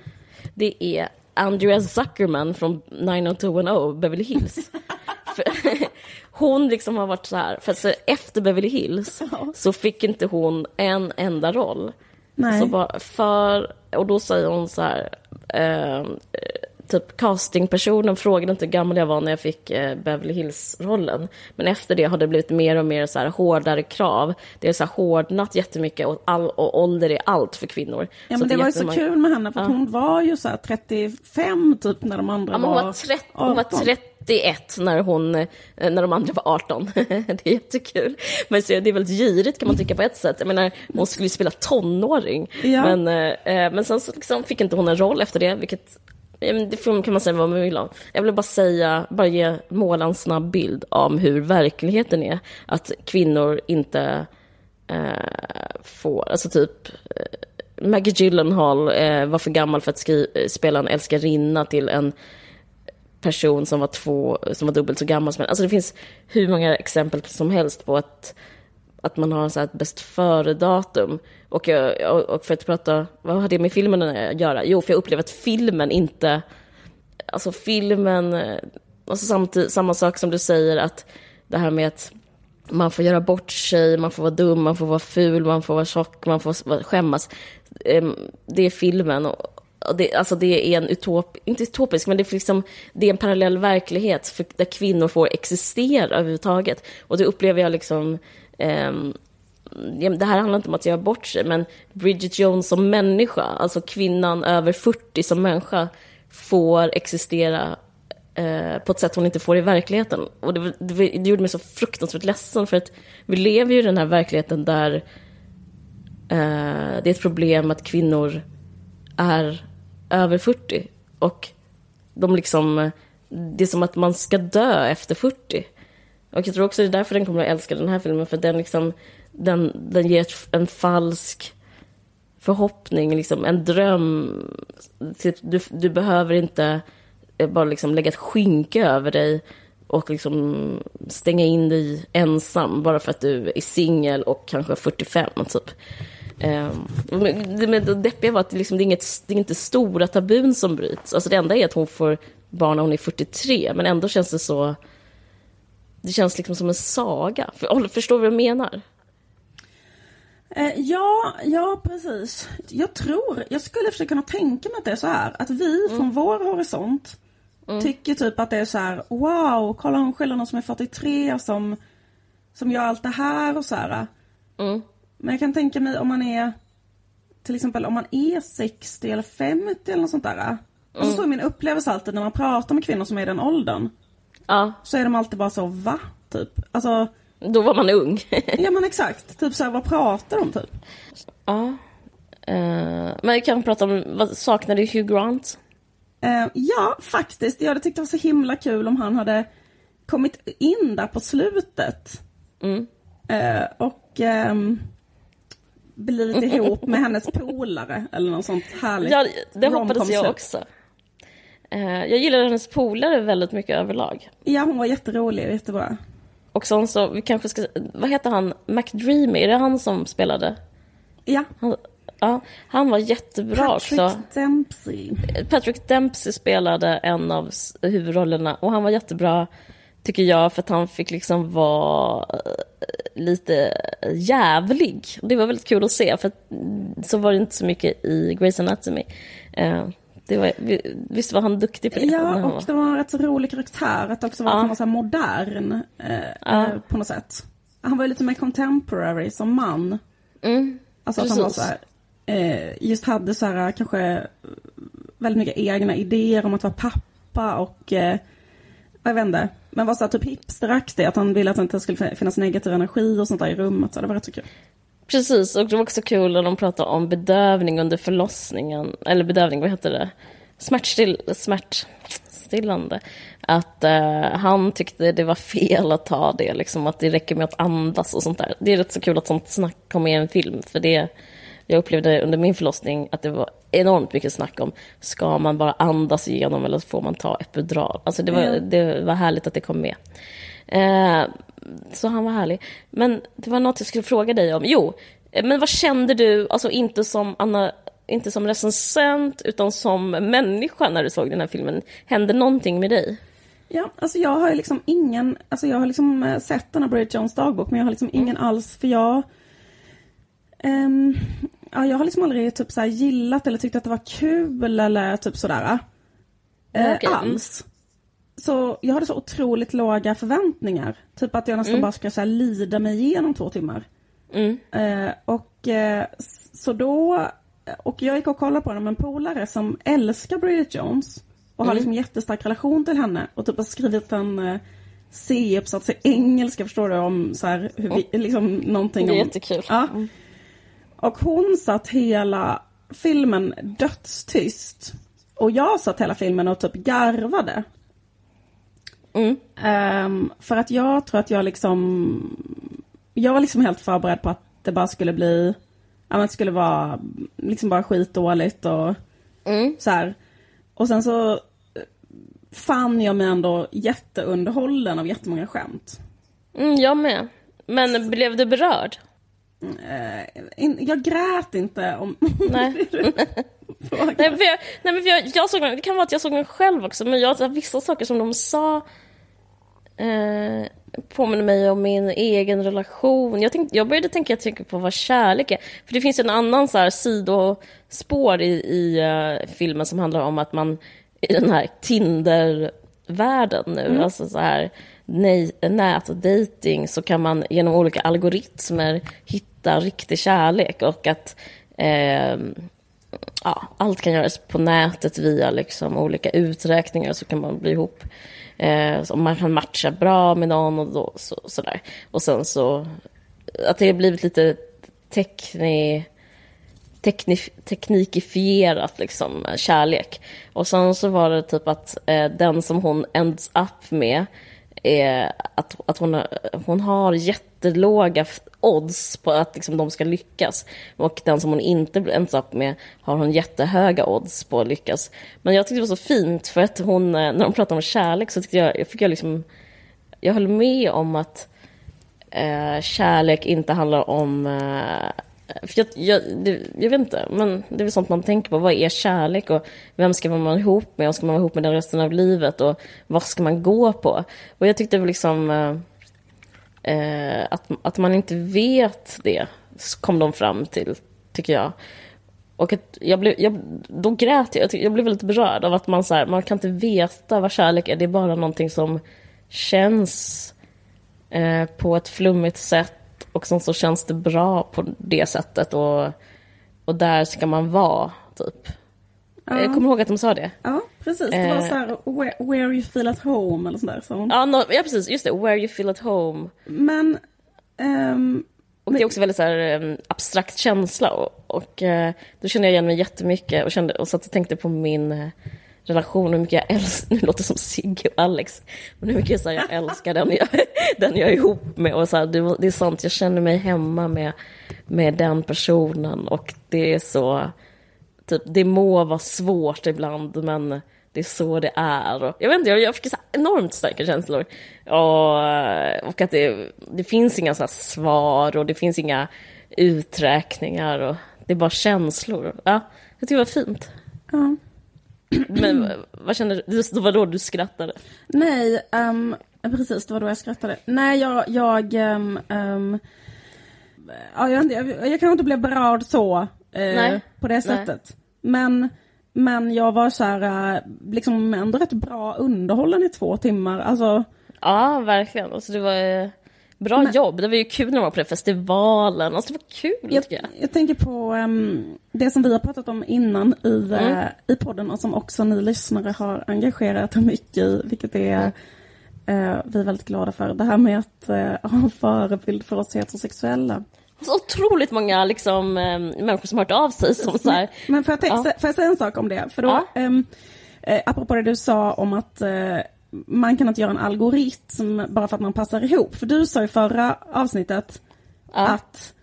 Det är Andrea Zuckerman från 90210 Beverly Hills. hon liksom har varit så här, för att efter Beverly Hills så fick inte hon en enda roll. Nej. Så bara för, och då säger hon så här, eh, typ castingpersonen frågade inte hur gammal jag var när jag fick eh, Beverly Hills-rollen. Men efter det har det blivit mer och mer så här hårdare krav. Det är så här hårdnat jättemycket och, all, och ålder är allt för kvinnor. Ja, men det, var ju så kul med henne för Ja. hon var ju så här 35 typ när de andra Ja, men hon, var, var 30, hon var 18. 31 när, hon, eh, när de andra var 18. det är jättekul. Men så, det är väldigt girigt kan man tycka på ett sätt. Jag menar, hon skulle ju spela tonåring. Ja. Men, eh, eh, men sen så liksom fick inte hon en roll efter det, vilket det får- kan man säga vad man vill om. Jag vill bara säga, bara ge måla en snabb bild om hur verkligheten är. Att kvinnor inte eh, får, alltså typ eh, Maggie Gyllenhaal eh, var för gammal för att skri- spela en älskarinna till en person som var två, som var dubbelt så gammal som henne. Alltså det finns hur många exempel som helst på att, att man har så ett bäst före-datum. Och, jag- och för att prata, vad har det med filmen att göra? Jo, för jag upplever att filmen inte, alltså filmen, eh, alltså samtidigt, samma sak som du säger att det här med att man får göra bort sig, man får vara dum, man får vara ful, man får vara tjock, man får skämmas. Ehm, det är filmen. Och det, alltså det är en utop, inte utopisk, men det är, liksom, det är en parallell verklighet för, där kvinnor får existera överhuvudtaget. Och det upplever jag liksom... Ehm, det här handlar inte om att göra bort sig, men Bridget Jones som människa, alltså kvinnan över 40 som människa, får existera eh, på ett sätt hon inte får i verkligheten. Och det, det, det gjorde mig så fruktansvärt ledsen, för att vi lever ju i den här verkligheten där eh, det är ett problem att kvinnor är över 40. Och de liksom, det är som att man ska dö efter 40. Och jag tror också det är därför den kommer att älska den här filmen, för den liksom, den, den ger en falsk förhoppning, liksom en dröm. Typ, du, du behöver inte eh, bara liksom lägga ett skynke över dig och liksom stänga in dig ensam bara för att du är singel och kanske 45 typ. Ehm, men det, men det deppiga var att det, liksom, det, är inget, det är inte stora tabun som bryts. Alltså det enda är att hon får barn när hon är 43, men ändå känns det så... Det känns liksom som en saga. För, förstår du vad jag menar? Eh, ja, ja precis. Jag tror, jag skulle försöka kunna tänka mig att det är så här. Att vi Mm. från vår horisont tycker typ att det är så här. Wow, kolla hon skiljer någon som är 43 och som, som gör allt det här och så här. Mm. Men jag kan tänka mig om man är till exempel om man är 60 eller 50 eller något sånt där. Alltså så är min upplevelse alltid när man pratar med kvinnor som är i den åldern. Ja, Så är de alltid bara så, va? Typ. Alltså, då var man ung. ja men exakt. Typ så här, vad pratar de typ? ja. Eh, men vi kan prata om, vad du Hugh Grant? Eh, ja, faktiskt. Jag hade tyckt det var så himla kul om han hade kommit in där på slutet. Mm. Eh, och ehm, blivit ihop med hennes polare eller något sånt härligt. Ja, det hoppades jag också. Eh, jag gillar hennes polare väldigt mycket överlag. Ja, hon var jätterolig och jättebra. Och sen så, vi kanske ska, vad heter han, McDreamy, är det han som spelade? Ja, Han, ja, han var jättebra Patrick också. Dempsey. Patrick Dempsey spelade en av huvudrollerna och han var jättebra, tycker jag, för att han fick liksom vara eh, lite jävlig. Och Det var väldigt kul att se, för så var det inte så mycket i Grey's Anatomy. Det var, vi- visst var han duktig på det? Ja, och det var en rätt så rolig karaktär. Att också var Ja. var så modern eh, Ja. eh, på något sätt. Han var ju lite mer contemporary som man. Mm, Alltså att han var Precis. så här, eh, just hade så här kanske väldigt mycket egna idéer om att vara pappa och eh, jag vet inte. Men var så här typ hipsteraktig, att han ville att det inte skulle finnas negativ energi och sånt där i rummet. Så det var rätt så kul. Precis, och det var också kul när de pratade om bedövning under förlossningen. Eller bedövning, vad heter det? Smärtstill, smärtstillande. Att eh, han tyckte det var fel att ta det, liksom att det räcker med att andas och sånt där. Det är rätt så kul att sånt snack kommer i en film, för det jag upplevde under min förlossning att det var enormt mycket snack om, ska man bara andas igenom eller får man ta epidural? Alltså det var, Ja. det var härligt att det kom med. Eh, så han var härlig. Men det var något jag skulle fråga dig om. Jo, men vad kände du, alltså inte som Anna, inte som recensent, utan som människa när du såg den här filmen? Hände någonting med dig? Ja, alltså jag har ju liksom ingen, alltså jag har liksom eh, sett den här Bridget Jones dagbok men jag har liksom ingen alls för jag ehm, Ja, jag har liksom aldrig typ så här gillat eller tyckt att det var kul eller typ sådär. Eh, Okej. Alls. Så jag hade så otroligt låga förväntningar. Typ att jag nästan bara ska så här, lida mig igenom två timmar. Mm. Eh, och eh, så då, och jag gick och kollade på den med en polare som älskar Bridget Jones. Och Mm. har liksom jättestark relation till henne. Och typ har skrivit en eh, C-uppsats i engelska förstår du om så här, hur vi, liksom någonting Det är om... jättekul. Ja. Och hon satt hela filmen dödstyst. Och jag satt hela filmen och typ garvade. Mm. Ehm, för att jag tror att jag liksom... Jag var liksom helt förberedd på att det bara skulle bli... Ja, men det skulle vara liksom bara skitdåligt och Mm. så här. Och sen så fann jag mig ändå jätteunderhållen av jättemånga skämt. Mm, jag med. Men blev du berörd? Eh, in, jag grät inte om... Nej. Fråga. Nej, för jag, nej, men för jag, jag såg den, det kan vara att jag såg den själv också, men jag, vissa saker som de sa eh, påminner mig om min egen relation. Jag, tänkte, jag började tänka, jag tänker på vad kärlek är. För det finns en annan så här sidospår i, i eh, filmen som handlar om att man i den här Tinder-världen nu, alltså så här nej, nätdating, så kan man genom olika algoritmer hitta riktig kärlek och att ehm, ja, allt kan göras på nätet via liksom olika uträkningar så kan man bli ihop. Eh, så man kan matcha bra med någon och då, så, sådär. Och sen så att det har blivit lite tekni, tekni, teknikifierat liksom, eh, kärlek. Och sen så var det typ att eh, den som hon ends up med är att, att hon, har- hon har jättelåga odds på att liksom, de ska lyckas. Och den som hon inte blir ensam med har hon jättehöga odds på att lyckas. Men jag tyckte det var så fint för att hon, eh, när de pratade om kärlek så tyckte jag, jag fick jag liksom, jag höll med om att eh, kärlek inte handlar om... Eh, för jag, jag, det, jag vet inte, men det är väl sånt man tänker på. Vad är kärlek och vem ska man vara ihop med? Och ska man vara ihop med den resten av livet? Och vad ska man gå på? Och jag tyckte väl liksom eh, eh, att, att man inte vet det, kom de fram till, tycker jag. Och att jag blev, jag, då grät jag. Jag, jag blev väldigt berörd av att man, så här, man kan inte veta vad kärlek är. Det är bara någonting som känns eh, på ett flummigt sätt och sen så känns det bra på det sättet och, och där ska man vara, typ. Ja. Jag kommer ihåg att de sa det. Ja, precis. Det var Eh. så här, where, where you feel at home eller sådär. Så. Ja, no, ja, precis. Just det. Where you feel at home. Men, ehm, Och det är också väldigt så här, em, abstrakt känsla. Och, och eh, då kände jag igen mig jättemycket. Och, kände, och satt och tänkte på min relation. Hur mycket jag älskar... Nu låter det som Sigge och Alex. Men hur mycket jag, så här, jag älskar den jag, den jag är ihop med. Och så här, det, det är sant, jag känner mig hemma med, med den personen. Och det är så... Typ, det må vara svårt ibland, men det är så det är. Och jag vet inte, jag, jag fick så enormt starka känslor. Och, och att det, det finns inga så här svar och det finns inga uträkningar. Och det är bara känslor. Ja, jag tycker det var fint. ja. Men vad kände du? Det var då du skrattade? Nej, ehm, precis, det var då jag skrattade. Nej, jag, jag, ehm, ehm, ja, jag, jag, jag kanske inte blev berörd så, eh, Nej, på det nej. sättet. Men, men jag var så här, eh, liksom ändå rätt bra underhållen i två timmar. Alltså, Ja, verkligen. Alltså, det var eh, bra Men- jobb. Det var ju kul när man var på den festivalen. Alltså, det var kul, jag, jag. jag tänker på ehm, det som vi har pratat om innan i, eh, Mm. i podden och som också ni lyssnare har engagerat er mycket i, vilket är Mm. eh, vi är väldigt glada för. Det här med att eh, ha en förebild för oss heterosexuella. Så otroligt många liksom, eh, människor som har hört av sig som så här, Men får jag, Ja. får jag säga en sak om det? För då, Ja. ehm, eh, apropå det du sa om att eh, man kan inte göra en algoritm bara för att man passar ihop. För du sa i förra avsnittet Ja. att,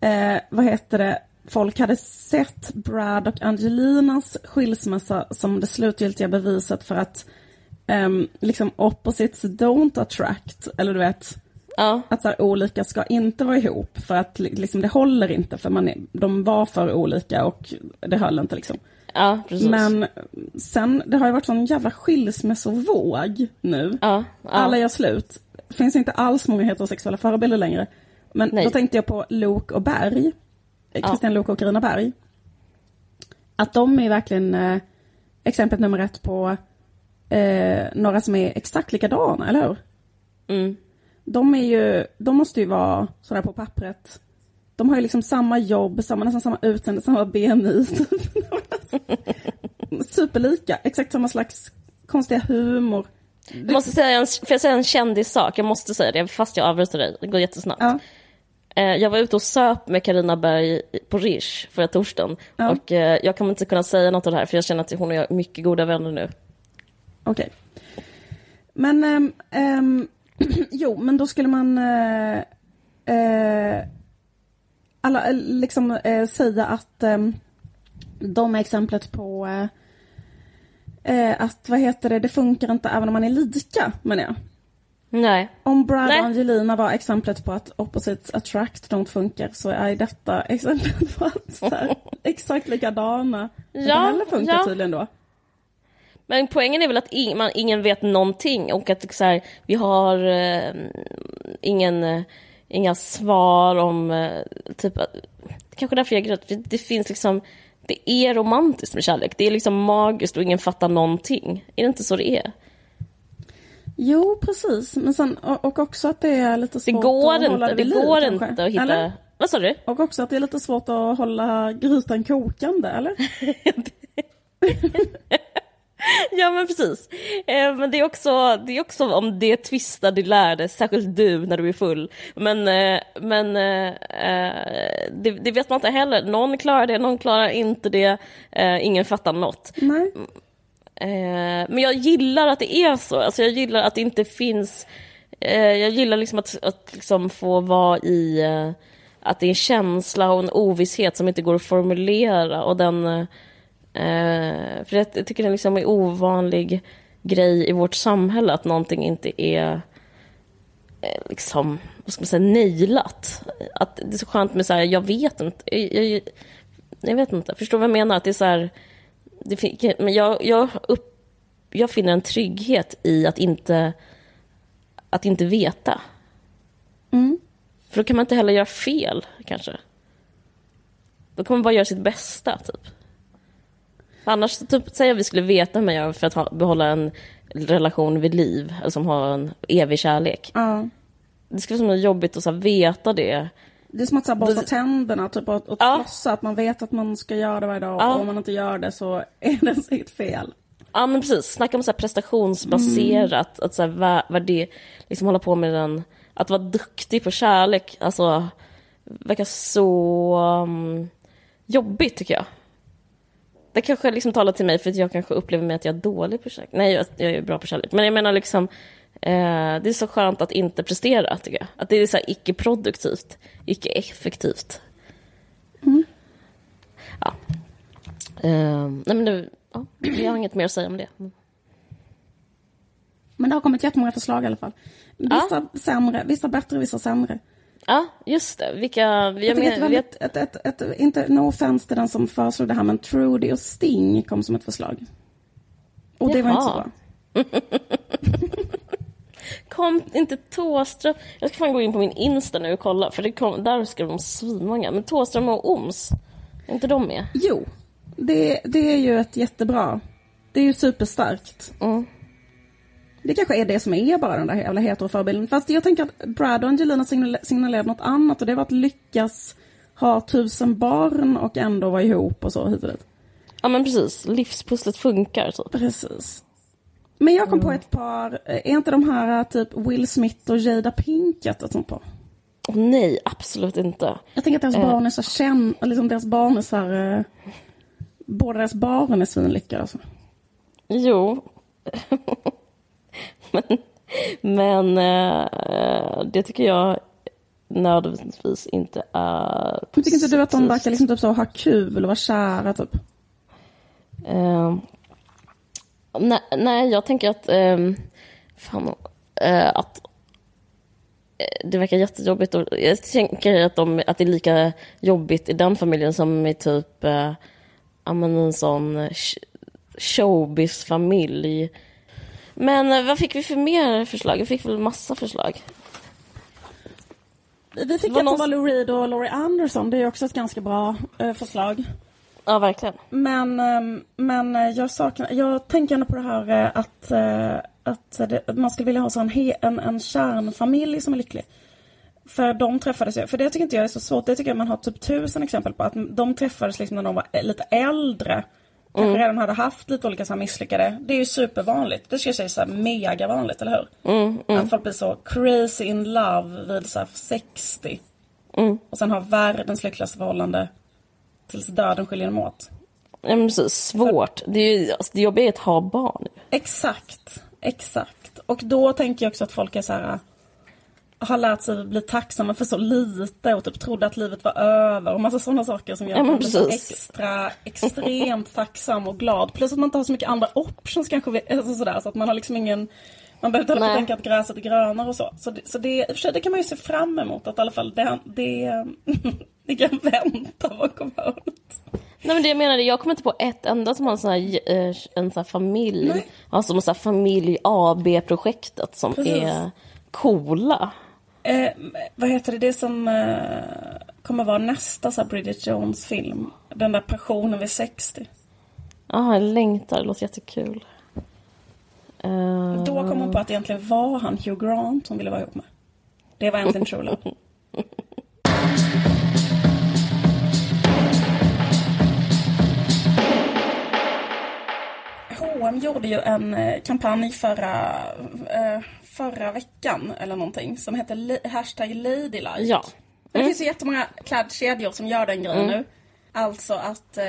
eh, vad heter det, folk hade sett Brad och Angelinas skilsmässa som det slutgiltiga beviset för att ehm, liksom opposites don't attract, eller du vet, ja, att så här, olika ska inte vara ihop för att li- liksom, det håller inte för man är, de var för olika och det höll inte liksom. Ja, precis. Men sen, det har ju varit sån jävla skilsmässovåg nu. ja, ja. Alla gör slut. Finns inte alls många heterosexuella förebilder längre. Men Nej. då tänkte jag på Lok och Berg. Eh, Ja. Christian Lok och Carina Berg. Att de är verkligen eh, exemplet nummer ett på eh, några som är exakt likadana, eller hur? Mm. De är ju, de måste ju vara sådär på pappret. De har ju liksom samma jobb, samma, nästan samma utseende, samma BMI. Superlika, exakt samma slags konstiga humor. Jag måste säga en, får jag säga en kändissak? Jag måste säga det, fast jag avbryter dig. Det går jättesnabbt. Ja, Eh, Jag var ute och söp med Karina Berg på Rish förra torsdagen. Ja. Och eh, jag kommer inte kunna säga något av det här, för jag känner att hon och jag är mycket goda vänner nu. okej. Men, ehm, ehm, jo, men då skulle man eh, eh, alla, eh, liksom eh, säga att ehm, de är exemplet på eh, eh, att, vad heter det, det funkar inte även om man är lika, menar jag. Nej. Om Brad Nej. och Angelina var exemplet på att opposites attract don't funkar så är detta exemplet på att här, exakt likadana inte Ja, heller funkar ja. tydligen då. Men poängen är väl att ing, man, ingen vet någonting och att så här, vi har eh, ingen, eh, inga svar om... Eh, typ, det kanske är därför jag för Det finns liksom... Det är romantiskt med kärlek. Det är liksom magiskt och ingen fattar någonting. Är det inte så det är? Jo, precis. Men sen, och, också att det är lite Det svårt går att hålla inte. det Det vid liv, går kanske. inte att hitta... Eller? Vad sa du? Och också att det är lite svårt att hålla grytan kokande, eller? Ja men precis. Eh, men det är, också, det är också om det tvistar du lärde, särskilt du när du är full. Men, eh, men eh, eh, det, det vet man inte heller. Någon klarar det, någon klarar inte det. Eh, ingen fattar något. Nej. Eh, men jag gillar att det är så. Alltså jag gillar att det inte finns... Jag gillar liksom att, att liksom få vara i... Att det är en känsla och en ovisshet som inte går att formulera. Och den... Eh, för jag, tycker det liksom är ovanlig grej i vårt samhälle att någonting inte är eh, liksom, vad ska man säga, nailat. Att det är så skönt med så här, jag vet inte, jag, jag, jag vet inte, förstår vad jag menar? Att det är så här, det, men jag, jag, upp, jag finner en trygghet i att inte, att inte veta. Mm. För då kan man inte heller göra fel, kanske. Då kan man bara göra sitt bästa, typ. Annars, typ, säg att vi skulle veta hur man gör för att ha, behålla en relation vid liv, eller som har en evig kärlek. Ja. Det skulle vara så jobbigt att så här, veta det Det är som att så här, borsta tänderna typ, och, och Ja. flossa, att man vet att man ska göra det varje dag Ja. och om man inte gör det så är det sitt fel. Ja men precis, snacka om så här prestationsbaserat, att så här, vad det, liksom hålla på med den, att vara duktig på kärlek, alltså verkar så um, jobbigt tycker jag. Det kanske liksom talar till mig för att jag kanske upplever mig att jag är dålig på kärlek. Nej, jag, jag är bra på kärlek. Men jag menar liksom, eh, det är så skönt att inte prestera tycker jag. Att det är så icke-produktivt, icke-effektivt. Ja. Eh, nej men det, ja, jag har inget mer att säga om det. Men det har kommit jättemånga förslag i alla fall. Vissa sämre, vissa bättre, vissa sämre. Ja, just det. Vilka... Jag, Jag men, var vet, ett, ett, ett, inte no offense till den som föreslog det här, men Trudy och Sting kom som ett förslag. Och det var inte så Jaha. bra. kom inte Tåström... Jag ska fan gå in på min Insta nu och kolla, för det kom, där skrev de svinmånga. Men Tåström och Oms, är inte de med? Jo, det, det är ju ett jättebra. Det är ju superstarkt. Mm. Det kanske är det som är bara den där jävla heteroförebilden. Fast jag tänker att Brad och Angelina signal- signalerade något annat och det var att lyckas ha tusen barn och ändå vara ihop och så hit och dit. Ja men precis, livspusslet funkar typ. Precis. Men jag kom på ett par, är inte de här typ Will Smith och Jada Pinkett ett sånt par? Nej, absolut inte. Jag tänker att deras Eh. barn är så känd, liksom deras barn är så här, eh, båda deras barn är svinlyckade alltså. Jo. men men eh, det tycker jag nödvändigtvis inte är Men tycker inte du att de positivt. verkar liksom typ så ha kul och vara kära typ? Eh, nej, nej, jag tänker att... Eh, fan, eh, att eh, det verkar jättejobbigt. Och jag tänker att, de, att det är lika jobbigt i den familjen som i typ eh, en sån sh- showbiz-familj. Men eh, vad fick vi för mer förslag? Vi fick väl massa förslag. Vi fick någon- som var Lou Reed och Laurie Anderson, det är också ett ganska bra eh, förslag. Ja, verkligen. Men, ehm, men eh, jag saknar, jag tänker ändå på det här att, att det, att man skulle vilja ha så en, he, en, en kärnfamilj som är lycklig. För de träffades ju, för det tycker inte jag är så svårt, det tycker jag man har typ tusen exempel på. Att de träffades liksom när de var lite äldre. Kanske redan hade haft lite olika så misslyckade. Det är ju supervanligt. Det ska jag säga så här mega vanligt, eller hur? Att folk blir så crazy in love vid så här 60. Och sen har världens lyckligaste förhållande tills döden skiljer dem åt. Ja, men precis. Svårt. Det, är ju, alltså, det jobbiga är att ha barn. Exakt, exakt. Och då tänker jag också att folk är så här har lärt sig bli tacksamma för så lite och typ trodde att livet var över och massa sådana saker som gör Ja, att man extra, extremt tacksam och glad. Plus att man inte har så mycket andra options kanske, alltså sådär, så att man har liksom ingen man behöver inte tänka att gräset är grönare och så. Så det, så det, i och för sig, det kan man ju se fram emot att i alla fall det, det, det kan vänta bakom hörnet. Nej men det jag menade, jag kommer inte på ett enda som har en sån här, eh, en sån här familj, Nej. alltså en sån här familj AB-projektet som Precis. är coola. Eh, vad heter det, det som eh, kommer vara nästa så Bridget Jones film? Den där passionen vid 60. Ja, jag längtar, det låter jättekul. Eh, Då kom hon på att det egentligen var han Hugh Grant hon ville vara ihop med. Det var äntligen True Love. H&M gjorde ju en eh, kampanj förra, eh, förra veckan eller någonting som hette li- hashtag Ladylike. Ja. Men det finns ju jättemånga klädkedjor som gör den grejen nu. Alltså att eh,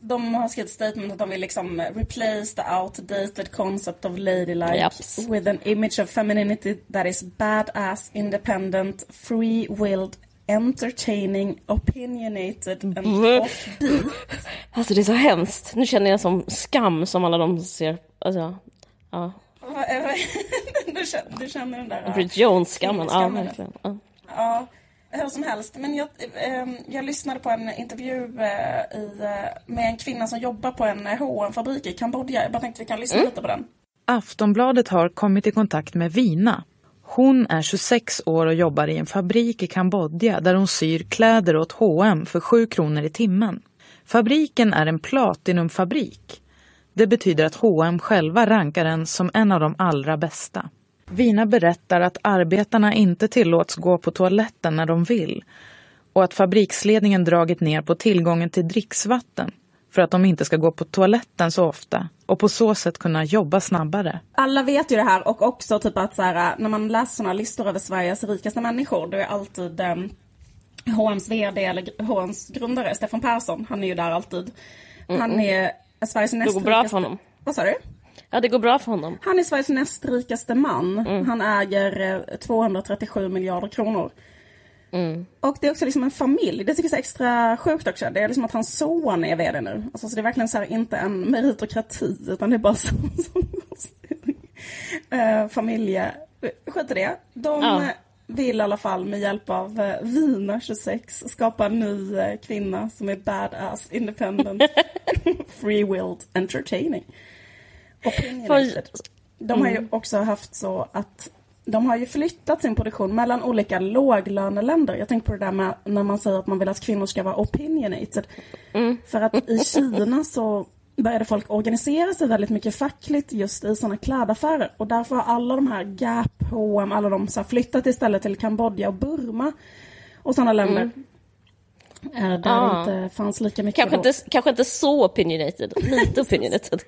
de har skrivit statement att de vill liksom replace the outdated concept of ladylike Japs. with an image of femininity that is badass, independent, free-willed, entertaining, opinionated and Bleh. offbeat. Alltså det är så hemskt. Nu känner jag som skam som alla de ser. Alltså, ja. Det? Du, känner, du känner den där... Bridget Jones-skammen. Ja, verkligen. Ja. Ja, hur som helst. Men jag, eh, jag lyssnade på en intervju eh, i, eh, med en kvinna som jobbar på en hm fabrik i Kambodja. Jag bara tänkte vi kan lyssna lite på den. Aftonbladet har kommit i kontakt med Vina. Hon är 26 år och jobbar i en fabrik i Kambodja där hon syr kläder åt H&M för 7 kronor i timmen. Fabriken är en platinumfabrik. Det betyder att H&M själva rankar den som en av de allra bästa. Vina berättar att arbetarna inte tillåts gå på toaletten när de vill. och att fabriksledningen dragit ner på tillgången till dricksvatten för att de inte ska gå på toaletten så ofta och på så sätt kunna jobba snabbare. Alla vet ju det här och också typ att så här, när man läser såna listor över Sveriges rikaste människor, då är alltid eh, H&M's VD eller H&M's grundare, Stefan Persson, han är ju där alltid. Han är Sveriges näst Det går bra för honom. Vad sa du? Ja, det går bra för honom. Han är Sveriges näst rikaste man. Han äger eh, 237 miljarder kronor. Och det är också liksom en familj. Det tycker jag är extra sjukt också. Det är liksom att hans son är VD nu. Alltså, så det är verkligen så här, inte en meritokrati utan det är bara så, uh, familje... Skit i det. De Ja. eh, vill i alla fall med hjälp av Vina 26 skapa en ny eh, kvinna som är badass, independent, free-willed, entertaining. Opinionated. De har ju också haft så att de har ju flyttat sin produktion mellan olika låglöneländer. Jag tänker på det där med när man säger att man vill att kvinnor ska vara opinionated. För att i Kina så började folk organisera sig väldigt mycket fackligt just i sådana klädaffärer. Och därför har alla de här Gap, H&M, alla de så flyttat istället till Kambodja och Burma och sådana länder. Eh, Där Ah. det inte fanns lika mycket Kanske då. inte, kanske inte så opinionated, lite opinionated.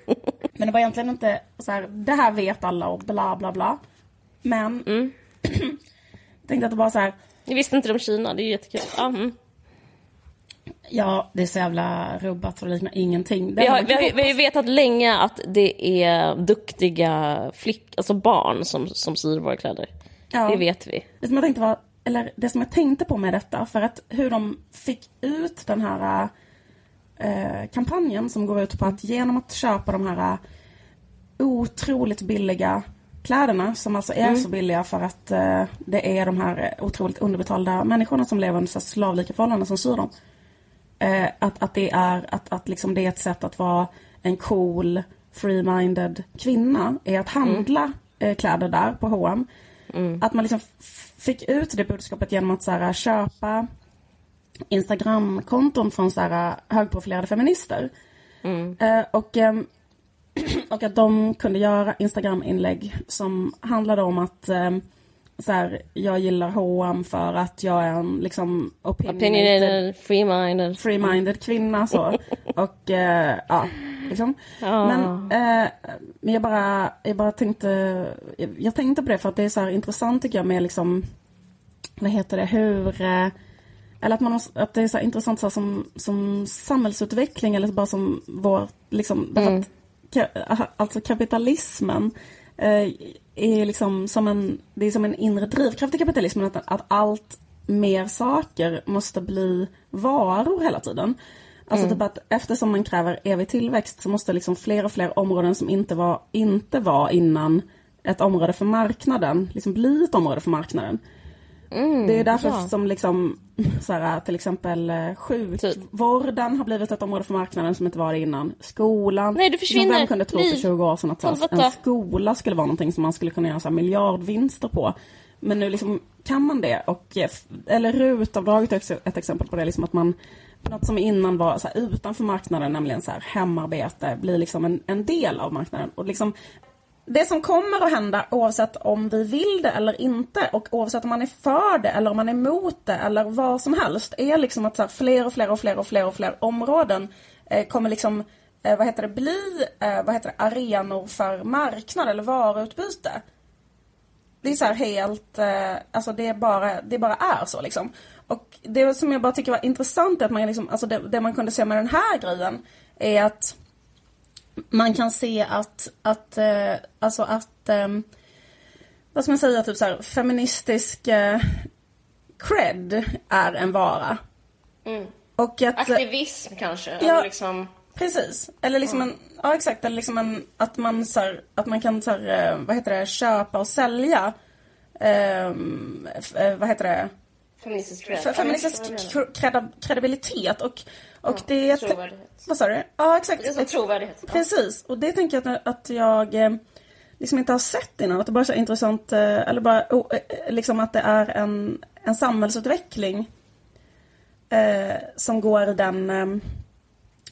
Men det var egentligen inte så här, det här vet alla och bla bla bla. Men jag tänkte att det var så här, Jag visste inte om Kina, det är ju jättekul. Ja, mm. ja det är så jävla rubbat och liknar ingenting. Det vi, har, vi, vi har ju vetat länge att det är duktiga flick, alltså barn som, som syr våra kläder. Ja. Det vet vi. Det som jag tänkte var, eller det som jag tänkte på med detta, för att hur de fick ut den här eh, kampanjen som går ut på att genom att köpa de här eh, otroligt billiga kläderna, som alltså är så billiga för att eh, det är de här eh, otroligt underbetalda människorna som lever under så slavlika förhållanden som syr dem. Eh, att, att, det är, att, att liksom det är ett sätt att vara en cool, free-minded kvinna, är att handla eh, kläder där på H&M. Att man liksom fick ut det budskapet genom att så här, köpa Instagramkonton från så här, högprofilerade feminister. Eh, och, ehm, och att de kunde göra Instagram-inlägg som handlade om att ehm, så här, jag gillar H&M för att jag är en liksom opinionated, free-minded. free-minded kvinna så. Och eh, ja, liksom. Men, eh, jag bara, jag bara tänkte, jag, jag tänkte på det för att det är så intressant tycker jag med liksom, vad heter det, hur, eh, eller att, man, att det är så intressant så som, som samhällsutveckling eller bara som vår, liksom, därför att, alltså kapitalismen eh, är liksom som en, det är som en inre drivkraft i kapitalismen att, att allt mer saker måste bli varor hela tiden. Alltså typ att eftersom man kräver evig tillväxt så måste liksom fler och fler områden som inte var, inte var innan ett område för marknaden, liksom bli ett område för marknaden. Det är därför ja. som liksom, så här, till exempel eh, sjukvården har blivit ett område för marknaden som inte var det innan. Skolan. Nej, Liksom, försvinner. Vem kunde tro för Liv. 20 år sedan att här, en skola skulle vara någonting som man skulle kunna göra så här, miljardvinster på. Men nu liksom kan man det. Och, eh, eller RUT-avdraget är ett exempel på det. Liksom att man, något som innan var så här, utanför marknaden, nämligen så här, hemarbete, blir liksom en, en del av marknaden. Och liksom, det som kommer att hända oavsett om vi vill det eller inte och oavsett om man är för det eller om man är emot det eller vad som helst är liksom att så här, fler och fler och fler och fler och fler områden eh, kommer liksom eh, vad heter det, bli eh, vad heter det, arenor för marknad eller varuutbyte. Det är så här helt, eh, alltså det är bara, det bara är så liksom. Och det som jag bara tycker var intressant är att man liksom, alltså det, det man kunde se med den här grejen är att man kan se att, att eh, alltså att, eh, vad ska man säga, typ så här, feministisk eh, cred är en vara. Och att, Aktivism kanske? Ja. Eller liksom... Precis. Eller liksom en, ja exakt, eller liksom en, att man så här, att man kan så här, eh, vad heter det, köpa och sälja, ehm, eh, vad heter det, Feministisk cred. Fe- feministisk kredibilitet och, och det... Mm. trovärdighet. Vad sa du? Ja, exakt. Det är som trovärdighet. Ja. Precis, och det tänker jag att, att jag eh, liksom inte har sett innan. Att det bara är så intressant, eh, eller bara oh, liksom att det är en, en samhällsutveckling eh, som går i den, eh,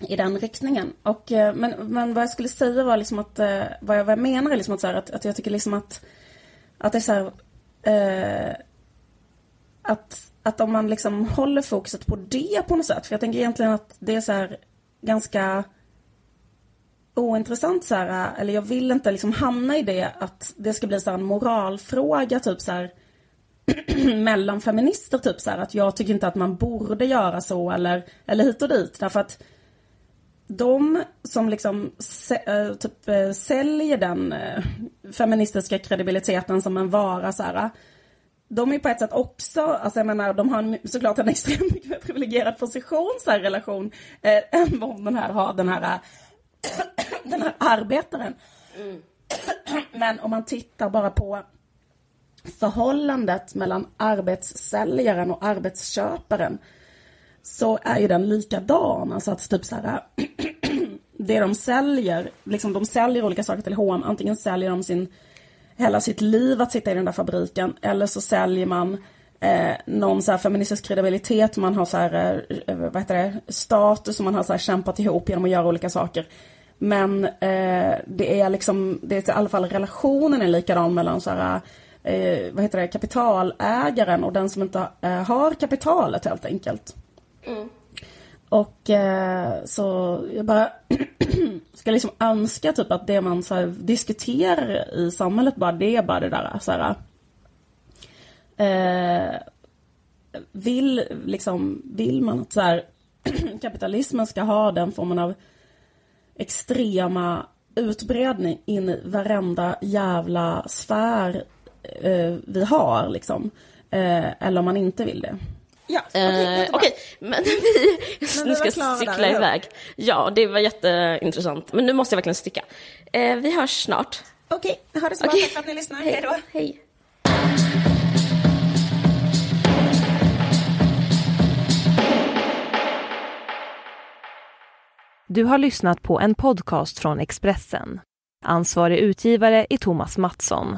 i den riktningen. Och, eh, men, men vad jag skulle säga var liksom att, vad, jag, vad jag menar är liksom att, så här, att, att jag tycker liksom att, att det är så här, att, att om man liksom håller fokuset på det på något sätt, för jag tänker egentligen att det är så här ganska ointressant så här, eller jag vill inte liksom hamna i det att det ska bli så en moralfråga typ så här mellan feminister typ så här, att jag tycker inte att man borde göra så eller, eller hit och dit. Därför att de som liksom äh, typ äh, säljer den äh, feministiska kredibiliteten som en vara så här, de är på ett sätt också, alltså jag menar, de har en, såklart en extremt mycket privilegierad position så här relation eh, än vad den här har, den här, den här arbetaren. Mm. Men om man tittar bara på förhållandet mellan arbetssäljaren och arbetsköparen så är ju den likadan. Alltså att typ så här, det de säljer, liksom de säljer olika saker till H&M. Antingen säljer de sin, hela sitt liv att sitta i den där fabriken eller så säljer man eh, någon så här feministisk kredibilitet, man har så här, eh, eh vad heter det, status och man har så här kämpat ihop genom att göra olika saker. Men eh, det är liksom, det är i alla fall relationen är likadan mellan så här eh, vad heter det, kapitalägaren och den som inte eh, har kapitalet helt enkelt. Mm. Och eh, så jag bara ska liksom önska typ att det man så här, diskuterar i samhället bara det är bara det där så här, eh, vill liksom, vill man att så här, kapitalismen ska ha den formen av extrema utbredning in i varenda jävla sfär eh, vi har liksom. Eh, eller om man inte vill det. Ja, okej, okay, eh, okay, men vi, men vi ska cykla där, iväg. Ja, det var jätteintressant. Men nu måste jag verkligen sticka. Eh, vi hörs snart. Okej, okay, ha det så bra. Tack för att ni lyssnar. Hej då. Hej. Du har lyssnat på en podcast från Expressen. Ansvarig utgivare är Thomas Mattsson.